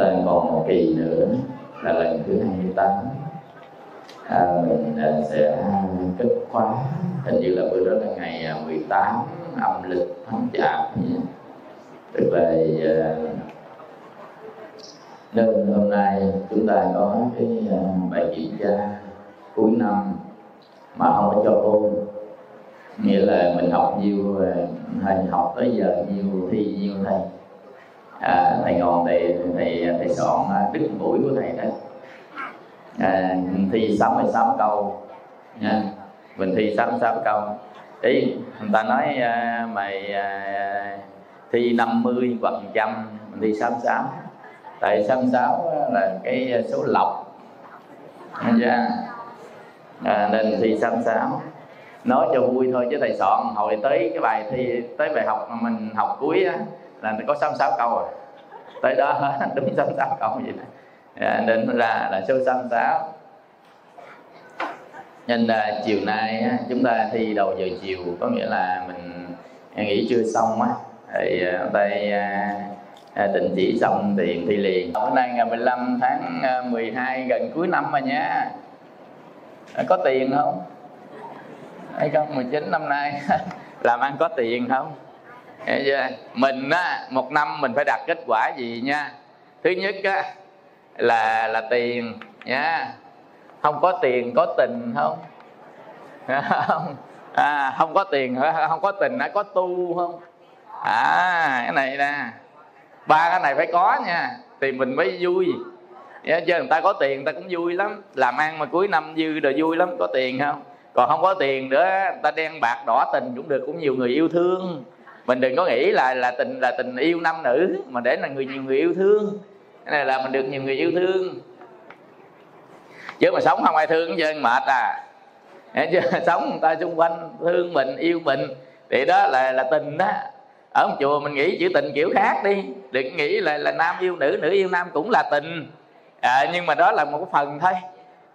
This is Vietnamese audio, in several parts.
chúng ta còn một kỳ nữa là lần thứ 28 à, mình à, sẽ kết khóa hình như là bữa đó là ngày à, 18 âm lịch tháng chạp tức là à, nên hôm nay chúng ta có cái bài kiểm tra cuối năm mà không có cho ôn nghĩa là mình học nhiêu thầy học tới giờ nhiêu thi nhiêu thầy à, thầy ngon thầy thầy thầy soạn đứt mũi của thầy đó. À, thi 66 câu. Nha. Mình thi 66 câu. Ý người ta nói à, mày à, thi 50 phần trăm mình thi 66 tại 66 là cái số lọc. À, nên thi 66 nói cho vui thôi chứ thầy soạn hồi tới cái bài thi tới bài học mà mình học cuối á, là có 66 câu rồi. Tới đó đúng 66 câu vậy đó. À, nên ra là số 66 nên là chiều nay chúng ta thi đầu giờ chiều có nghĩa là mình à, nghỉ chưa xong á thì à, đây à, à, định chỉ xong thì thi liền. Hôm nay ngày 15 tháng à, 12 gần cuối năm rồi nha. À, có tiền không? Hay không? 19 năm nay. Làm ăn có tiền không? Mình á một năm mình phải đạt kết quả gì nha? Thứ nhất á là là tiền nha. Không có tiền có tình không? Không? À, không có tiền không có tình có tu không? À cái này nè. Ba cái này phải có nha thì mình mới vui. Yeah, chứ người ta có tiền người ta cũng vui lắm. Làm ăn mà cuối năm dư rồi vui lắm có tiền không? Còn không có tiền nữa người ta đen bạc đỏ tình cũng được cũng nhiều người yêu thương mình đừng có nghĩ là là tình là tình yêu nam nữ mà để là người nhiều người yêu thương. Cái này là mình được nhiều người yêu thương. Chứ mà sống không ai thương chứ mệt à. Chứ sống người ta xung quanh thương mình yêu mình. Thì đó là là tình đó. Ở một chùa mình nghĩ chữ tình kiểu khác đi. Đừng nghĩ là là nam yêu nữ nữ yêu nam cũng là tình. À, nhưng mà đó là một phần thôi.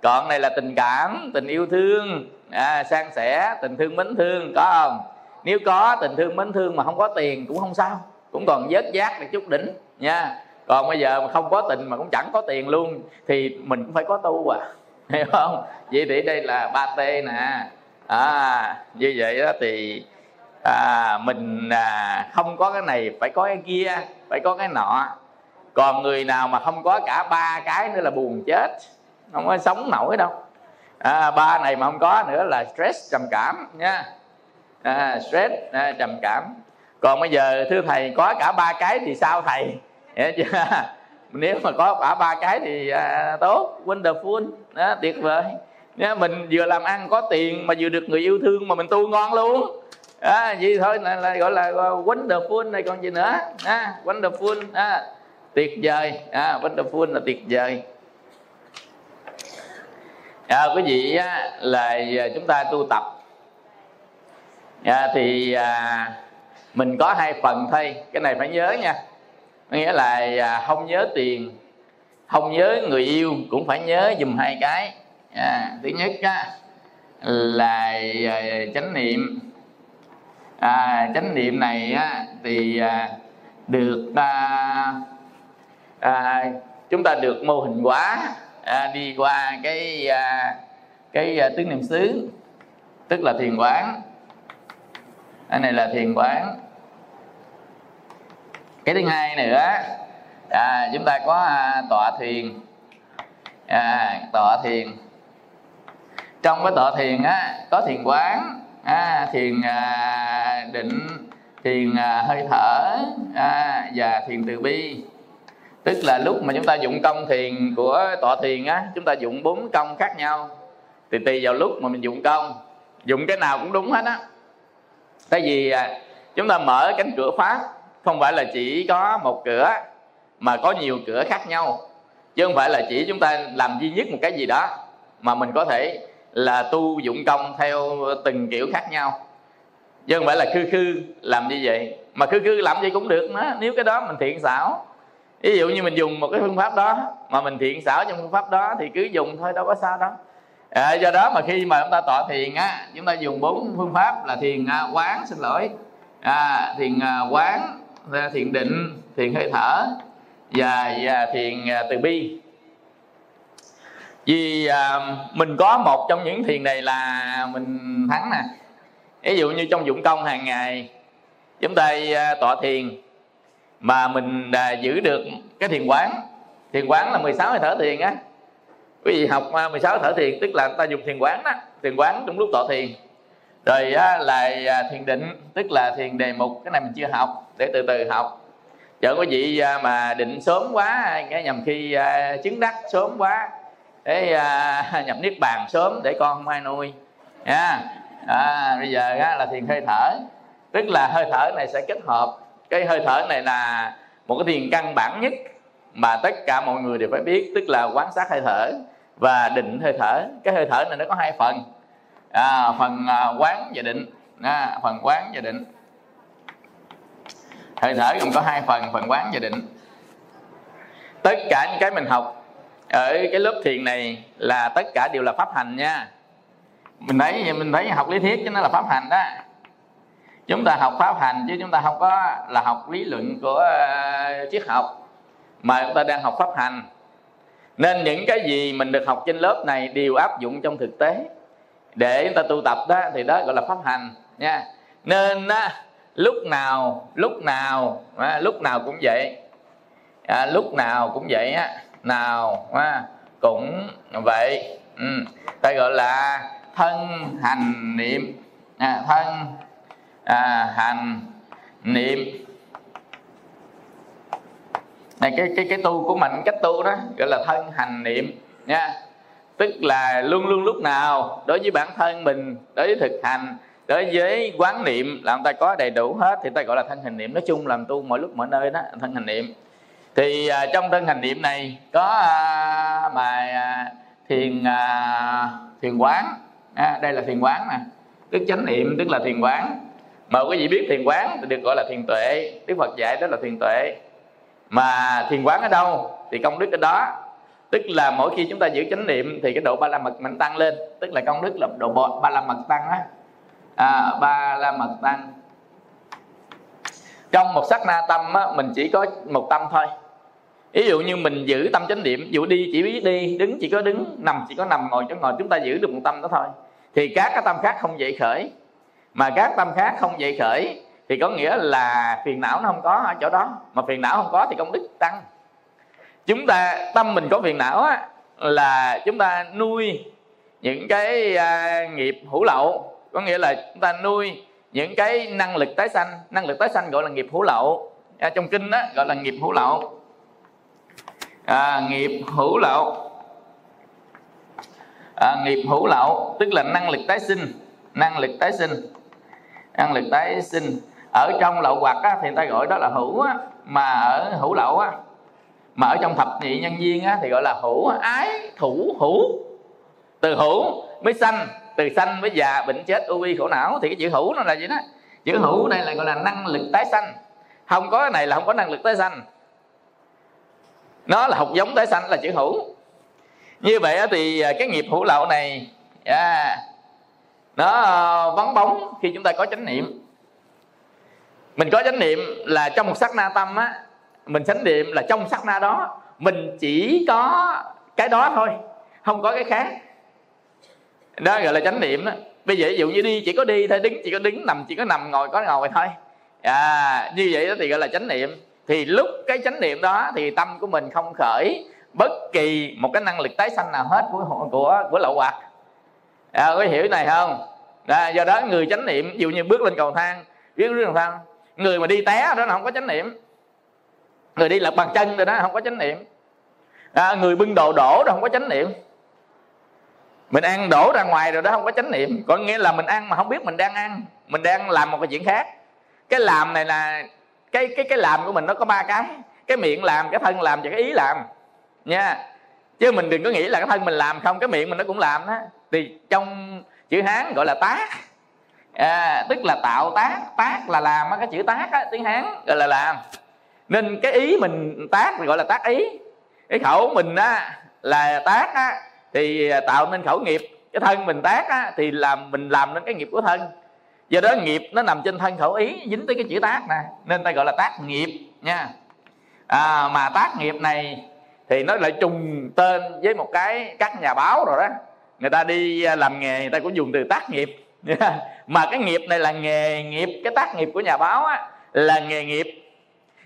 Còn này là tình cảm tình yêu thương. À, san sẻ tình thương mến thương có không? Nếu có tình thương mến thương mà không có tiền cũng không sao cũng còn vớt giác được chút đỉnh nha. Còn bây giờ mà không có tình mà cũng chẳng có tiền luôn thì mình cũng phải có tu à. Hiểu không? Vậy thì đây là ba t nè. À như vậy đó thì à, mình à, không có cái này phải có cái kia phải có cái nọ. Còn người nào mà không có cả ba cái nữa là buồn chết không có sống nổi đâu. À, ba này mà không có nữa là stress trầm cảm nha à, stress à, trầm cảm. Còn bây giờ thưa thầy có cả ba cái thì sao thầy? Hiểu chưa? Nếu mà có cả ba cái thì à, tốt wonderful đó, tuyệt vời. Nếu mình vừa làm ăn có tiền mà vừa được người yêu thương mà mình tu ngon luôn. À, vậy thôi là, là gọi là à, wonderful này còn gì nữa. À, wonderful à, tuyệt vời. À, wonderful là tuyệt vời. À, quý vị á, là à, chúng ta tu tập à, thì à, mình có hai phần thôi. Cái này phải nhớ nha. Nghĩa là à, không nhớ tiền không nhớ người yêu cũng phải nhớ dùm hai cái. À, thứ nhất á, là à, chánh niệm. À, chánh niệm này á, thì à, được à, à, chúng ta được mô hình hóa à, đi qua cái à, cái à, tứ niệm xứ tức là thiền quán cái này là thiền quán. Cái thứ hai nữa à, chúng ta có à, tọa thiền. À, tọa thiền. Trong cái tọa thiền á có thiền quán à, thiền à, định thiền à, hơi thở à, và thiền từ bi. Tức là lúc mà chúng ta dụng công thiền của tọa thiền á chúng ta dụng bốn công khác nhau. Thì tùy vào lúc mà mình dụng công. Dụng cái nào cũng đúng hết á tại vì à, chúng ta mở cánh cửa pháp không phải là chỉ có một cửa, mà có nhiều cửa khác nhau. Chứ không phải là chỉ chúng ta làm duy nhất một cái gì đó, mà mình có thể là tu dụng công theo từng kiểu khác nhau. Chứ không phải là khư khư làm như vậy. Mà khư khư làm gì cũng được đó nếu cái đó mình thiện xảo. Ví dụ như mình dùng một cái phương pháp đó, mà mình thiện xảo trong phương pháp đó thì cứ dùng thôi, đâu có sao đâu à, do đó mà khi mà chúng ta tọa thiền á chúng ta dùng bốn phương pháp là thiền à, quán xin lỗi. À, thiền à, quán à, thiền định thiền hơi thở và, và thiền à, từ bi. Vì à, mình có một trong những thiền này là mình thắng nè. Ví dụ như trong dụng công hàng ngày chúng ta à, tọa thiền mà mình à, giữ được cái thiền quán. Thiền quán là 16 hơi thở thiền á quý vị học 16 thở thiền tức là ta dùng thiền quán đó thiền quán trong lúc tọa thiền. Rồi á, là thiền định tức là thiền đề mục cái này mình chưa học để từ từ học. Chợ quý vị à, mà định sớm quá cái nhầm khi à, chứng đắc sớm quá để à, nhập niết bàn sớm để con không ai nuôi nha. À, bây giờ á, là thiền hơi thở tức là hơi thở này sẽ kết hợp. Cái hơi thở này là một cái thiền căn bản nhất mà tất cả mọi người đều phải biết tức là quan sát hơi thở và định hơi thở. Cái hơi thở này nó có hai phần. À, phần à, quán và định. À, phần quán và định. Hơi thở cũng có hai phần phần quán và định. Tất cả những cái mình học ở cái lớp thiền này là tất cả đều là pháp hành nha. Mình thấy mình thấy học lý thuyết chứ nó là pháp hành đó. Chúng ta học pháp hành chứ chúng ta không có là học lý luận của uh, triết học. Mà chúng ta đang học pháp hành nên những cái gì mình được học trên lớp này đều áp dụng trong thực tế. Để chúng ta tu tập đó thì đó gọi là pháp hành nha. Nên á, lúc nào lúc nào á, lúc nào cũng vậy. À, lúc nào cũng vậy á nào á, cũng vậy. Ừ. ta gọi là thân hành niệm. À, thân à, hành niệm này cái cái cái tu của mình cách tu đó gọi là thân hành niệm nha. Tức là luôn luôn lúc nào đối với bản thân mình đối với thực hành đối với quán niệm làm ta có đầy đủ hết thì ta gọi là thân hành niệm. Nói chung làm tu mọi lúc mọi nơi đó thân hành niệm. Thì à, trong thân hành niệm này có à, bài à, thiền à, thiền quán. À, đây là thiền quán nè. Tức chánh niệm tức là thiền quán. Mà quý vị biết thiền quán thì được gọi là thiền tuệ. Đức phật dạy đó là thiền tuệ mà thiền quán ở đâu? Thì công đức ở đó. Tức là mỗi khi chúng ta giữ chánh niệm thì cái độ ba la mật mình tăng lên. Tức là công đức là độ ba la mật tăng á. À, ba la mật tăng. Trong một sắc na tâm á, mình chỉ có một tâm thôi. Ví dụ như mình giữ tâm chánh niệm dụ đi chỉ biết đi đứng chỉ có đứng nằm chỉ có nằm ngồi chỗ ngồi chúng ta giữ được một tâm đó thôi. Thì các cái tâm khác không dậy khởi. Mà các tâm khác không dậy khởi thì có nghĩa là phiền não nó không có ở chỗ đó. Mà phiền não không có thì công đức tăng. Chúng ta tâm mình có phiền não á, là chúng ta nuôi những cái à, nghiệp hữu lậu. Có nghĩa là chúng ta nuôi những cái năng lực tái sanh. Năng lực tái sanh gọi là nghiệp hữu lậu. À, trong kinh đó gọi là nghiệp hữu lậu. À, nghiệp hữu lậu. À, nghiệp hữu lậu tức là năng lực tái sinh. Năng lực tái sinh. Năng lực tái sinh ở trong lậu hoặc á, thì người ta gọi đó là hữu á, mà ở hữu lậu á mà ở trong thập nhị nhân viên á, thì gọi là hữu ái thủ hữu từ hữu mới sanh từ sanh với già bệnh chết u vi khổ não thì cái chữ hữu nó là gì đó? Chữ hữu đây là gọi là năng lực tái sanh. Không có cái này là không có năng lực tái sanh. Nó là học giống tái sanh là chữ hữu như vậy thì à, cái nghiệp hữu lậu này yeah, nó à, vắng bóng khi chúng ta có chánh niệm mình có chánh niệm là trong một sắc na tâm á mình chánh niệm là trong sắc na đó mình chỉ có cái đó thôi không có cái khác. Đó gọi là chánh niệm đó bây giờ ví dụ như đi chỉ có đi thôi đứng chỉ có đứng nằm chỉ có nằm ngồi có ngồi thôi. À như vậy đó thì gọi là chánh niệm. Thì lúc cái chánh niệm đó thì tâm của mình không khởi bất kỳ một cái năng lực tái sanh nào hết của của của lậu hoặc. À, có hiểu này không? À, do đó người chánh niệm ví dụ như bước lên cầu thang biết bước lên cầu thang người mà đi té đó là không có chánh niệm. Người đi lật bàn chân rồi đó không có chánh niệm. À, người bưng đồ đổ đó không có chánh niệm. Mình ăn đổ ra ngoài rồi đó không có chánh niệm. Có nghĩa là mình ăn mà không biết mình đang ăn. Mình đang làm một cái chuyện khác. Cái làm này là cái cái cái làm của mình nó có ba cái. Cái miệng làm cái thân làm và cái ý làm. Nha. Chứ mình đừng có nghĩ là cái thân mình làm không cái miệng mình nó cũng làm đó. Thì trong chữ hán gọi là tá à, tức là tạo tác tác là làm cái chữ tác á, tiếng hán gọi là làm. Nên cái ý mình tác gọi là tác ý. Cái khẩu mình á là tác á thì tạo nên khẩu nghiệp. Cái thân mình tác á thì làm mình làm nên cái nghiệp của thân. Do đó nghiệp nó nằm trên thân khẩu ý dính tới cái chữ tác nè. Nên ta gọi là tác nghiệp nha. À, mà tác nghiệp này thì nó lại trùng tên với một cái các nhà báo rồi đó. Người ta đi à, làm nghề người ta cũng dùng từ tác nghiệp. mà cái nghiệp này là nghề nghiệp cái tác nghiệp của nhà báo á, là nghề nghiệp.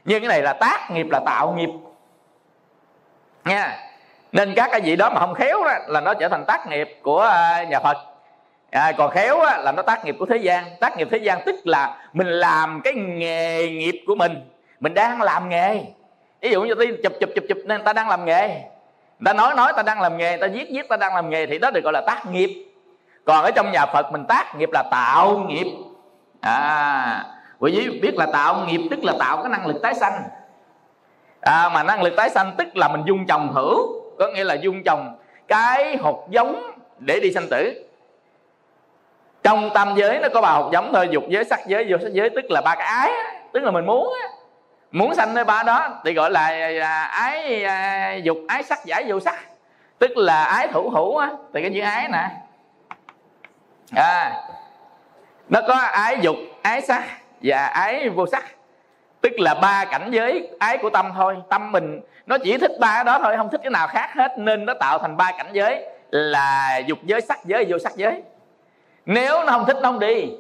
Nhưng cái này là tác nghiệp là tạo nghiệp. Nha. Nên các cái gì đó mà không khéo đó, là nó trở thành tác nghiệp của à, nhà phật. À, còn khéo á, là nó tác nghiệp của thế gian. Tác nghiệp thế gian tức là mình làm cái nghề nghiệp của mình. Mình đang làm nghề. Ví dụ như ta chụp chụp chụp chụp nên ta đang làm nghề. Người ta nói nói ta đang làm nghề ta viết viết ta đang làm nghề thì đó được gọi là tác nghiệp còn ở trong nhà phật mình tác nghiệp là tạo nghiệp. À quý vị biết là tạo nghiệp tức là tạo cái năng lực tái sanh. À, mà năng lực tái sanh tức là mình dung trồng thử có nghĩa là dung trồng cái hột giống để đi sanh tử. Trong tam giới nó có ba hột giống thôi dục giới sắc giới vô sắc giới tức là ba cái ái tức là mình muốn muốn sanh nơi ba đó thì gọi là à, ái à, dục ái sắc giải vô sắc. Tức là ái thủ hữu á thì cái chữ ái nè à nó có ái dục, ái sắc và ái vô sắc. Tức là ba cảnh giới ái của tâm thôi, tâm mình, nó chỉ thích ba đó thôi, không thích cái nào khác hết. Nên nó tạo thành ba cảnh giới là dục giới, sắc giới, vô sắc giới. Nếu nó không thích, nó không đi.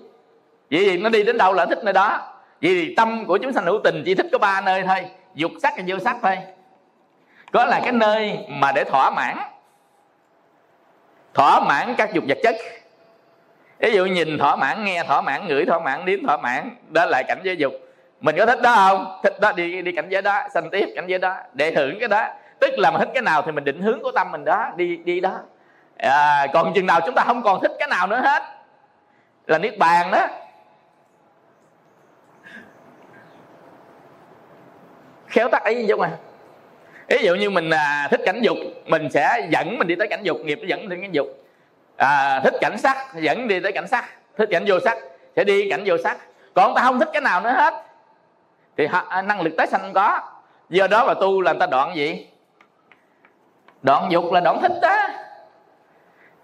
Vậy thì nó đi đến đâu là thích nơi đó. Vậy thì tâm của chúng sanh hữu tình chỉ thích có ba nơi thôi, dục sắc và vô sắc thôi. Có là cái nơi mà để thỏa mãn. Thỏa mãn các dục vật chất ví dụ nhìn thỏa mãn nghe thỏa mãn ngửi thỏa mãn nếm thỏa mãn đó là cảnh giới dục. Mình có thích đó không? Thích đó đi đi cảnh giới đó sanh tiếp cảnh giới đó để hưởng cái đó. Tức là mình thích cái nào thì mình định hướng của tâm mình đó đi đi đó. À, còn chừng nào chúng ta không còn thích cái nào nữa hết. Là niết bàn đó. Khéo tắt ý chứ mà ví dụ như mình à, thích cảnh dục mình sẽ dẫn mình đi tới cảnh dục nghiệp dẫn đến cảnh dục à, thích cảnh sắc dẫn đi tới cảnh sắc. Thích cảnh vô sắc sẽ đi cảnh vô sắc. Còn ta không thích cái nào nữa hết. Thì à, năng lực tái sanh không có. Do đó mà tu là người ta đoạn gì? Đoạn dục là đoạn thích đó.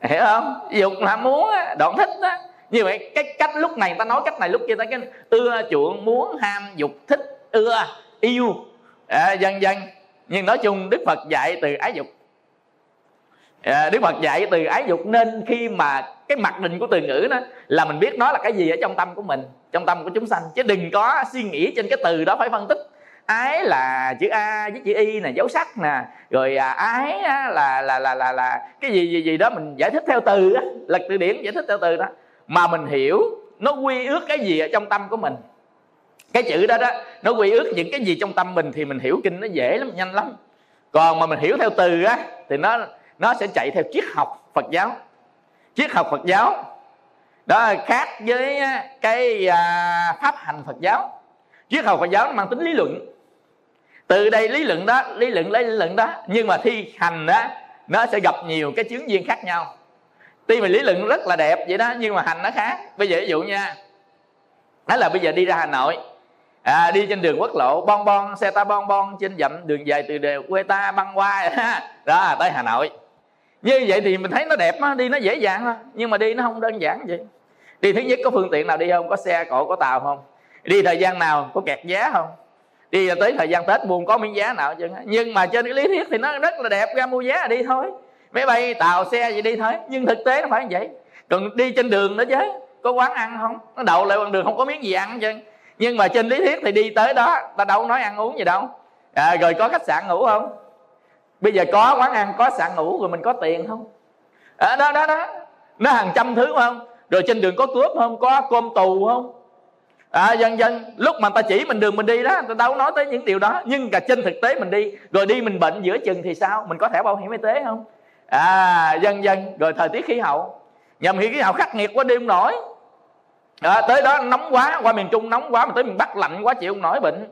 Hiểu không? Dục là muốn đoạn thích đó. Như vậy cái cách lúc này ta nói cách này lúc kia ta cái ưa chuộng muốn ham dục thích ưa yêu. À, dần dần. Nhưng nói chung đức phật dạy từ ái dục à, đức phật dạy từ ái dục nên khi mà cái mặc định của từ ngữ đó là mình biết nó là cái gì ở trong tâm của mình trong tâm của chúng sanh. Chứ đừng có suy nghĩ trên cái từ đó phải phân tích. Ái là chữ a với chữ y nè dấu sắc nè. Rồi à, ái á, là, là là là là cái gì gì gì đó mình giải thích theo từ á lật từ điển giải thích theo từ đó. Mà mình hiểu nó quy ước cái gì ở trong tâm của mình. Cái chữ đó đó nó quy ước những cái gì trong tâm mình thì mình hiểu kinh nó dễ lắm nhanh lắm. Còn mà mình hiểu theo từ á thì nó nó sẽ chạy theo triết học Phật giáo. Triết học Phật giáo đó khác với cái à, pháp hành Phật giáo. Triết học Phật giáo nó mang tính lý luận. Từ đây lý luận đó lý luận lấy lý luận đó nhưng mà thi hành đó nó sẽ gặp nhiều cái chứng viên khác nhau. Tuy mà lý luận rất là đẹp vậy đó nhưng mà hành nó khác. Bây giờ ví dụ nha đó là bây giờ đi ra hà nội à, đi trên đường quốc lộ bon bon xe ta bon bon trên dặm đường dài từ đều quê ta băng qua đó tới hà nội như vậy thì mình thấy nó đẹp á đi nó dễ dàng thôi nhưng mà đi nó không đơn giản vậy. Đi thứ nhất có phương tiện nào đi không? Có xe cộ có tàu không? Đi thời gian nào? Có kẹt giá không? Đi tới thời gian tết buồn có miếng giá nào chứ? Nhưng mà trên cái lý thuyết thì nó rất là đẹp ra mua giá là đi thôi. Máy bay tàu xe gì đi thôi. Nhưng thực tế nó phải như vậy. Còn đi trên đường nữa chứ. Có quán ăn không? Nó đậu lại bằng đường không có miếng gì ăn chứ nhưng mà trên lý thuyết thì đi tới đó ta đâu nói ăn uống gì đâu. À, rồi có khách sạn ngủ không? Bây giờ có quán ăn có sạn ngủ rồi mình có tiền không? À, đó đó đó. Nó hàng trăm thứ không? Rồi trên đường có cướp không? Có cơm tù không? À, dần dần lúc mà ta chỉ mình đường mình đi đó ta đâu nói tới những điều đó. Nhưng cả trên thực tế mình đi rồi đi mình bệnh giữa chừng thì sao? Mình có thẻ bảo hiểm y tế không? À dần dần rồi thời tiết khí hậu. Nhầm khí hậu khắc nghiệt quá đi không nổi. À, tới đó nóng quá qua miền trung nóng quá mà tới miền bắc lạnh quá chịu không nổi bệnh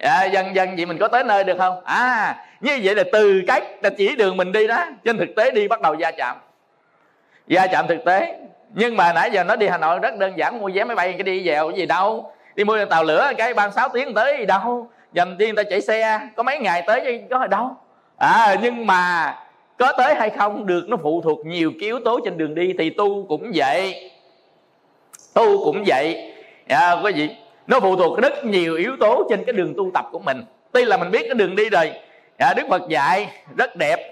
à, dần dần vậy mình có tới nơi được không? À như vậy là từ cách là chỉ đường mình đi đó trên thực tế đi bắt đầu gia chạm. Gia chạm thực tế. Nhưng mà nãy giờ nó đi hà nội rất đơn giản mua vé máy bay cái đi dèo cái gì đâu. Đi mua tàu lửa cái ba sáu tiếng tới gì đâu. Dành tiên ta chạy xe có mấy ngày tới chứ có ở đâu. À nhưng mà có tới hay không được nó phụ thuộc nhiều cái yếu tố trên đường đi thì tu cũng vậy. Tu cũng vậy. À, quý vị nó phụ thuộc rất nhiều yếu tố trên cái đường tu tập của mình. Tuy là mình biết cái đường đi rồi à, đức phật dạy rất đẹp.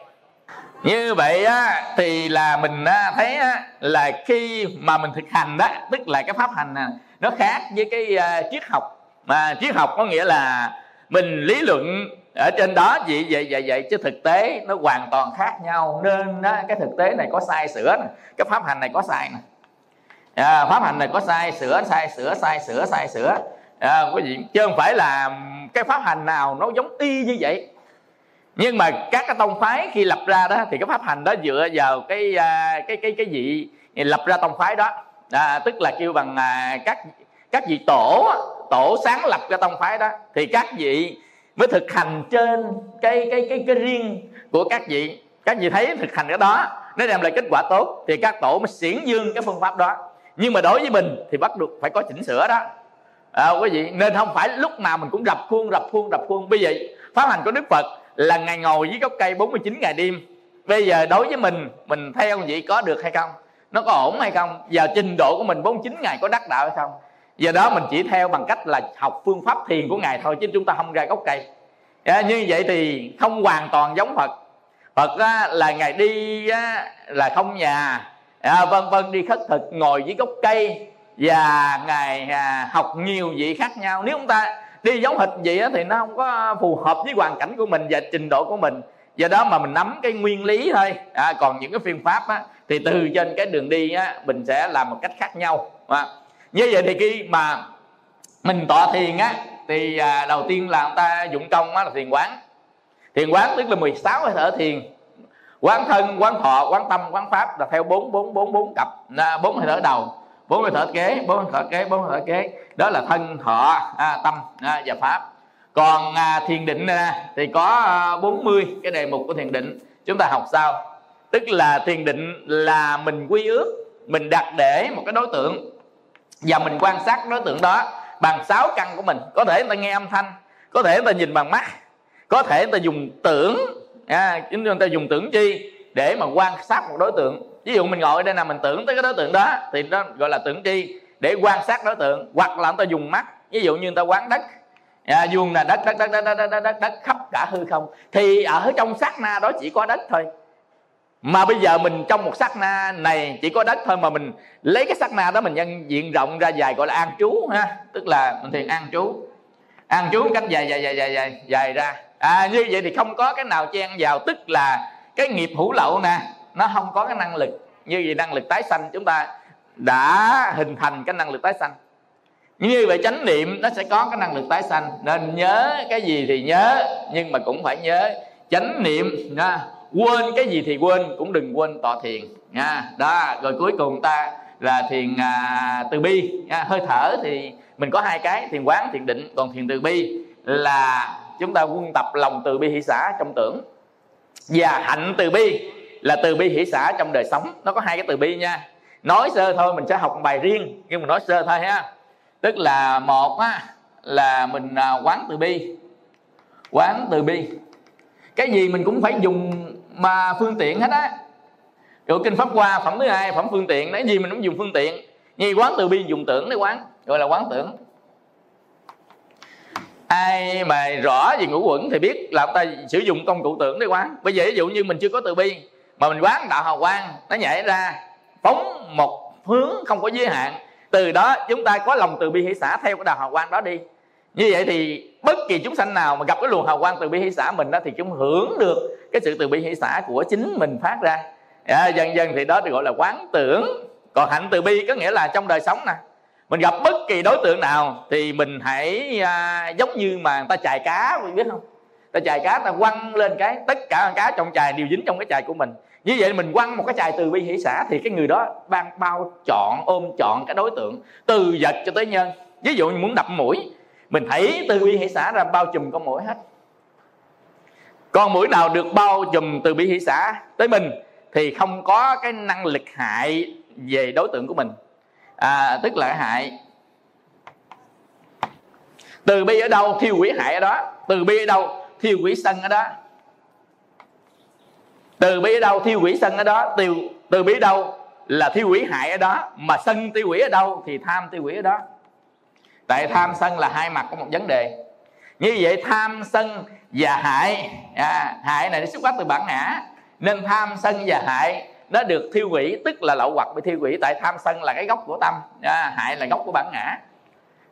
Như vậy á, thì là mình á, thấy á, là khi mà mình thực hành đó tức là cái pháp hành à, nó khác với cái uh, triết học. Mà triết học có nghĩa là mình lý luận ở trên đó vậy vậy vậy vậy chứ thực tế nó hoàn toàn khác nhau. Nên á, cái thực tế này có sai sửa này. cái pháp hành này có sai nè à, pháp hành này có sai sửa sai sửa sai sửa sai sửa. À, quý vị chứ không phải là cái pháp hành nào nó giống y như vậy. Nhưng mà các cái tông phái khi lập ra đó thì cái pháp hành đó dựa vào cái à, cái cái cái vị lập ra tông phái đó. À, tức là kêu bằng à, các các vị tổ tổ sáng lập cái tông phái đó thì các vị mới thực hành trên cái cái cái cái riêng của các vị. Các vị thấy thực hành cái đó nó đem lại kết quả tốt thì các tổ mới xiển dương cái phương pháp đó nhưng mà đối với mình thì bắt được phải có chỉnh sửa đó. À, quý vị nên không phải lúc nào mình cũng rập khuôn rập khuôn rập khuôn. Bây giờ pháp hành của đức phật là ngày ngồi dưới gốc cây 49 ngày đêm. Bây giờ đối với mình mình theo vậy có được hay không? Nó có ổn hay không? Giờ trình độ của mình 49 ngày có đắc đạo hay không? Giờ đó mình chỉ theo bằng cách là học phương pháp thiền của ngài thôi chứ chúng ta không ra gốc cây. À, như vậy thì không hoàn toàn giống phật. Phật á, là ngài đi á, là không nhà à, vân vân đi khất thực ngồi dưới gốc cây và ngài à, học nhiều vị khác nhau. Nếu chúng ta đi giống hịch vậy đó, thì nó không có phù hợp với hoàn cảnh của mình và trình độ của mình. Do đó mà mình nắm cái nguyên lý thôi. À, còn những cái phương pháp á, thì từ trên cái đường đi á, mình sẽ làm một cách khác nhau. À. như vậy thì khi mà mình tọa thiền á thì à, đầu tiên là người ta dụng công á, là thiền quán. Thiền quán tức là 16 hơi thở thiền quán thân quán thọ quán tâm quán pháp là theo bốn bốn bốn bốn cặp. Bốn hơi thở đầu bốn hơi thở kế bốn hơi thở kế bốn hơi thở kế. Đó là thân thọ à, tâm à, và pháp. Còn à, thiền định à, thì có à, 40 cái đề mục của thiền định. Chúng ta học sau tức là thiền định là mình quy ước mình đặt để một cái đối tượng và mình quan sát đối tượng đó bằng sáu căn của mình. Có thể người ta nghe âm thanh có thể người ta nhìn bằng mắt có thể người ta dùng tưởng à, chúng ta dùng tưởng chi để mà quan sát một đối tượng. Ví dụ mình ngồi ở đây là mình tưởng tới cái đối tượng đó thì nó gọi là tưởng chi để quan sát đối tượng hoặc là người ta dùng mắt. Ví dụ như người ta quán đất. À, vuông là đất đất đất đất đất đất, đất, đất khắp cả hư không. Thì ở trong sát na đó chỉ có đất thôi. Mà bây giờ mình trong một sát na này chỉ có đất thôi mà mình lấy cái sát na đó mình nhân diện rộng ra dài gọi là an trú ha. Tức là mình thiền an trú. An trú cách dài dài dài dài dài dài ra à, như vậy thì không có cái nào chen vào tức là cái nghiệp hữu lậu nè nó không có cái năng lực. Như vậy năng lực tái sanh chúng ta đã hình thành cái năng lực tái sanh. Như vậy chánh niệm nó sẽ có cái năng lực tái sanh. Nên nhớ cái gì thì nhớ nhưng mà cũng phải nhớ chánh niệm nha. Quên cái gì thì quên cũng đừng quên tọa thiền nha. Đó rồi cuối cùng ta là thiền à, từ bi nha. hơi thở thì mình có hai cái thiền quán thiền định còn thiền từ bi là chúng ta quân tập lòng từ bi hỷ xã trong tưởng. Và hạnh từ bi là từ bi hỷ xã trong đời sống. Nó có hai cái từ bi nha. Nói sơ thôi mình sẽ học một bài riêng. Nhưng mà nói sơ thôi ha. Tức là một á, là mình à, quán từ bi. Quán từ bi. Cái gì mình cũng phải dùng mà phương tiện hết á. Rồi kinh pháp qua phẩm thứ hai, phẩm phương tiện. Cái gì mình cũng dùng phương tiện. Như quán từ bi dùng tưởng để quán, gọi là quán tưởng ai mà rõ về ngũ quẩn thì biết là ta sử dụng công cụ tưởng để quán. Bây giờ ví dụ như mình chưa có từ bi mà mình quán đạo hào quang nó nhảy ra phóng một hướng không có giới hạn. Từ đó chúng ta có lòng từ bi hỷ xã theo cái đạo hào quang đó đi. Như vậy thì bất kỳ chúng sanh nào mà gặp cái luồng hào quang từ bi hỷ xã mình đó thì chúng hưởng được cái sự từ bi hỷ xã của chính mình phát ra. À, dần dần thì đó được gọi là quán tưởng. Còn hạnh từ bi có nghĩa là trong đời sống nè mình gặp bất kỳ đối tượng nào thì mình hãy à, giống như mà người ta chài cá mình biết không? Ta chài cá ta quăng lên cái tất cả con cá trong chài đều dính trong cái chài của mình. Như vậy mình quăng một cái chài từ bi hỷ xã thì cái người đó ban bao chọn ôm chọn cái đối tượng từ vật cho tới nhân. Ví dụ như muốn đập mũi mình thấy từ bi hỷ xã ra bao trùm con mũi hết. Con mũi nào được bao trùm từ bi hỷ xã tới mình thì không có cái năng lực hại về đối tượng của mình à, tức là hại. Từ bi ở đâu thiêu quỷ hại ở đó. Từ bi ở đâu thiêu quỷ sân ở đó. Từ bi ở đâu thiêu quỷ sân ở đó. Từ từ bi ở đâu là thiêu quỷ hại ở đó. Mà sân tiêu quỷ ở đâu thì tham tiêu quỷ ở đó. Tại tham sân là hai mặt của một vấn đề. Như vậy tham sân và hại. À, hại này nó xuất phát từ bản ngã. Nên tham sân và hại nó được thiêu quỷ tức là lậu hoặc bị thiêu quỷ tại tham sân là cái gốc của tâm. À, hại là gốc của bản ngã.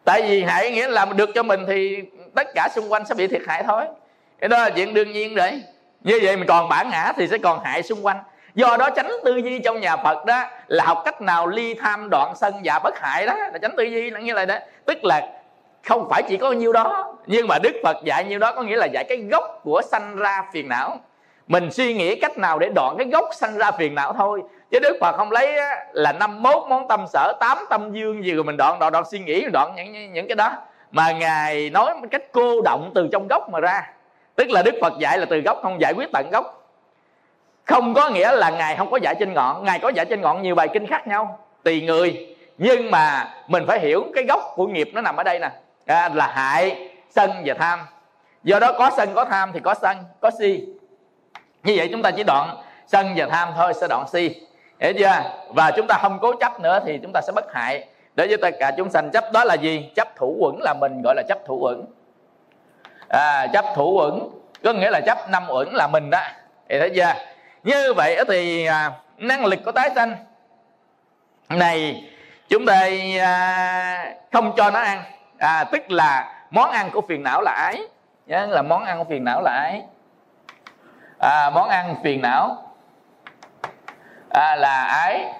Tại vì hại nghĩa là được cho mình thì tất cả xung quanh sẽ bị thiệt hại thôi. Cái đó là chuyện đương nhiên đấy như vậy mình còn bản ngã thì sẽ còn hại xung quanh. Do đó tránh tư duy trong nhà phật đó là học cách nào ly tham đoạn sân và bất hại đó là tránh tư duy là như vậy đó. Tức là không phải chỉ có nhiêu đó nhưng mà đức phật dạy nhiêu đó có nghĩa là dạy cái gốc của sanh ra phiền não mình suy nghĩ cách nào để đoạn cái gốc sanh ra phiền não thôi. Chứ đức phật không lấy là năm mốt món tâm sở tám tâm dương gì rồi mình đoạn đoạn đoạn suy nghĩ đoạn những những cái đó. Mà ngài nói một cách cô động từ trong gốc mà ra. Tức là đức phật dạy là từ gốc không giải quyết tận gốc. Không có nghĩa là ngài không có dạy trên ngọn. Ngài có dạy trên ngọn nhiều bài kinh khác nhau tùy người. Nhưng mà mình phải hiểu cái gốc của nghiệp nó nằm ở đây nè. À, là hại sân và tham. Do đó có sân có tham thì có sân có si như vậy chúng ta chỉ đoạn sân và tham thôi sẽ đoạn si. Hiểu chưa? Và chúng ta không cố chấp nữa thì chúng ta sẽ bất hại. Để cho tất cả chúng sanh chấp đó là gì? Chấp thủ uẩn là mình gọi là chấp thủ uẩn. À, chấp thủ uẩn có nghĩa là chấp năm uẩn là mình đó. Thì thấy chưa? Như vậy thì à, năng lực của tái sanh này chúng ta à, không cho nó ăn. À, tức là món ăn của phiền não là ái. Nhớ là món ăn của phiền não là ái à, món ăn phiền não. À, là ái.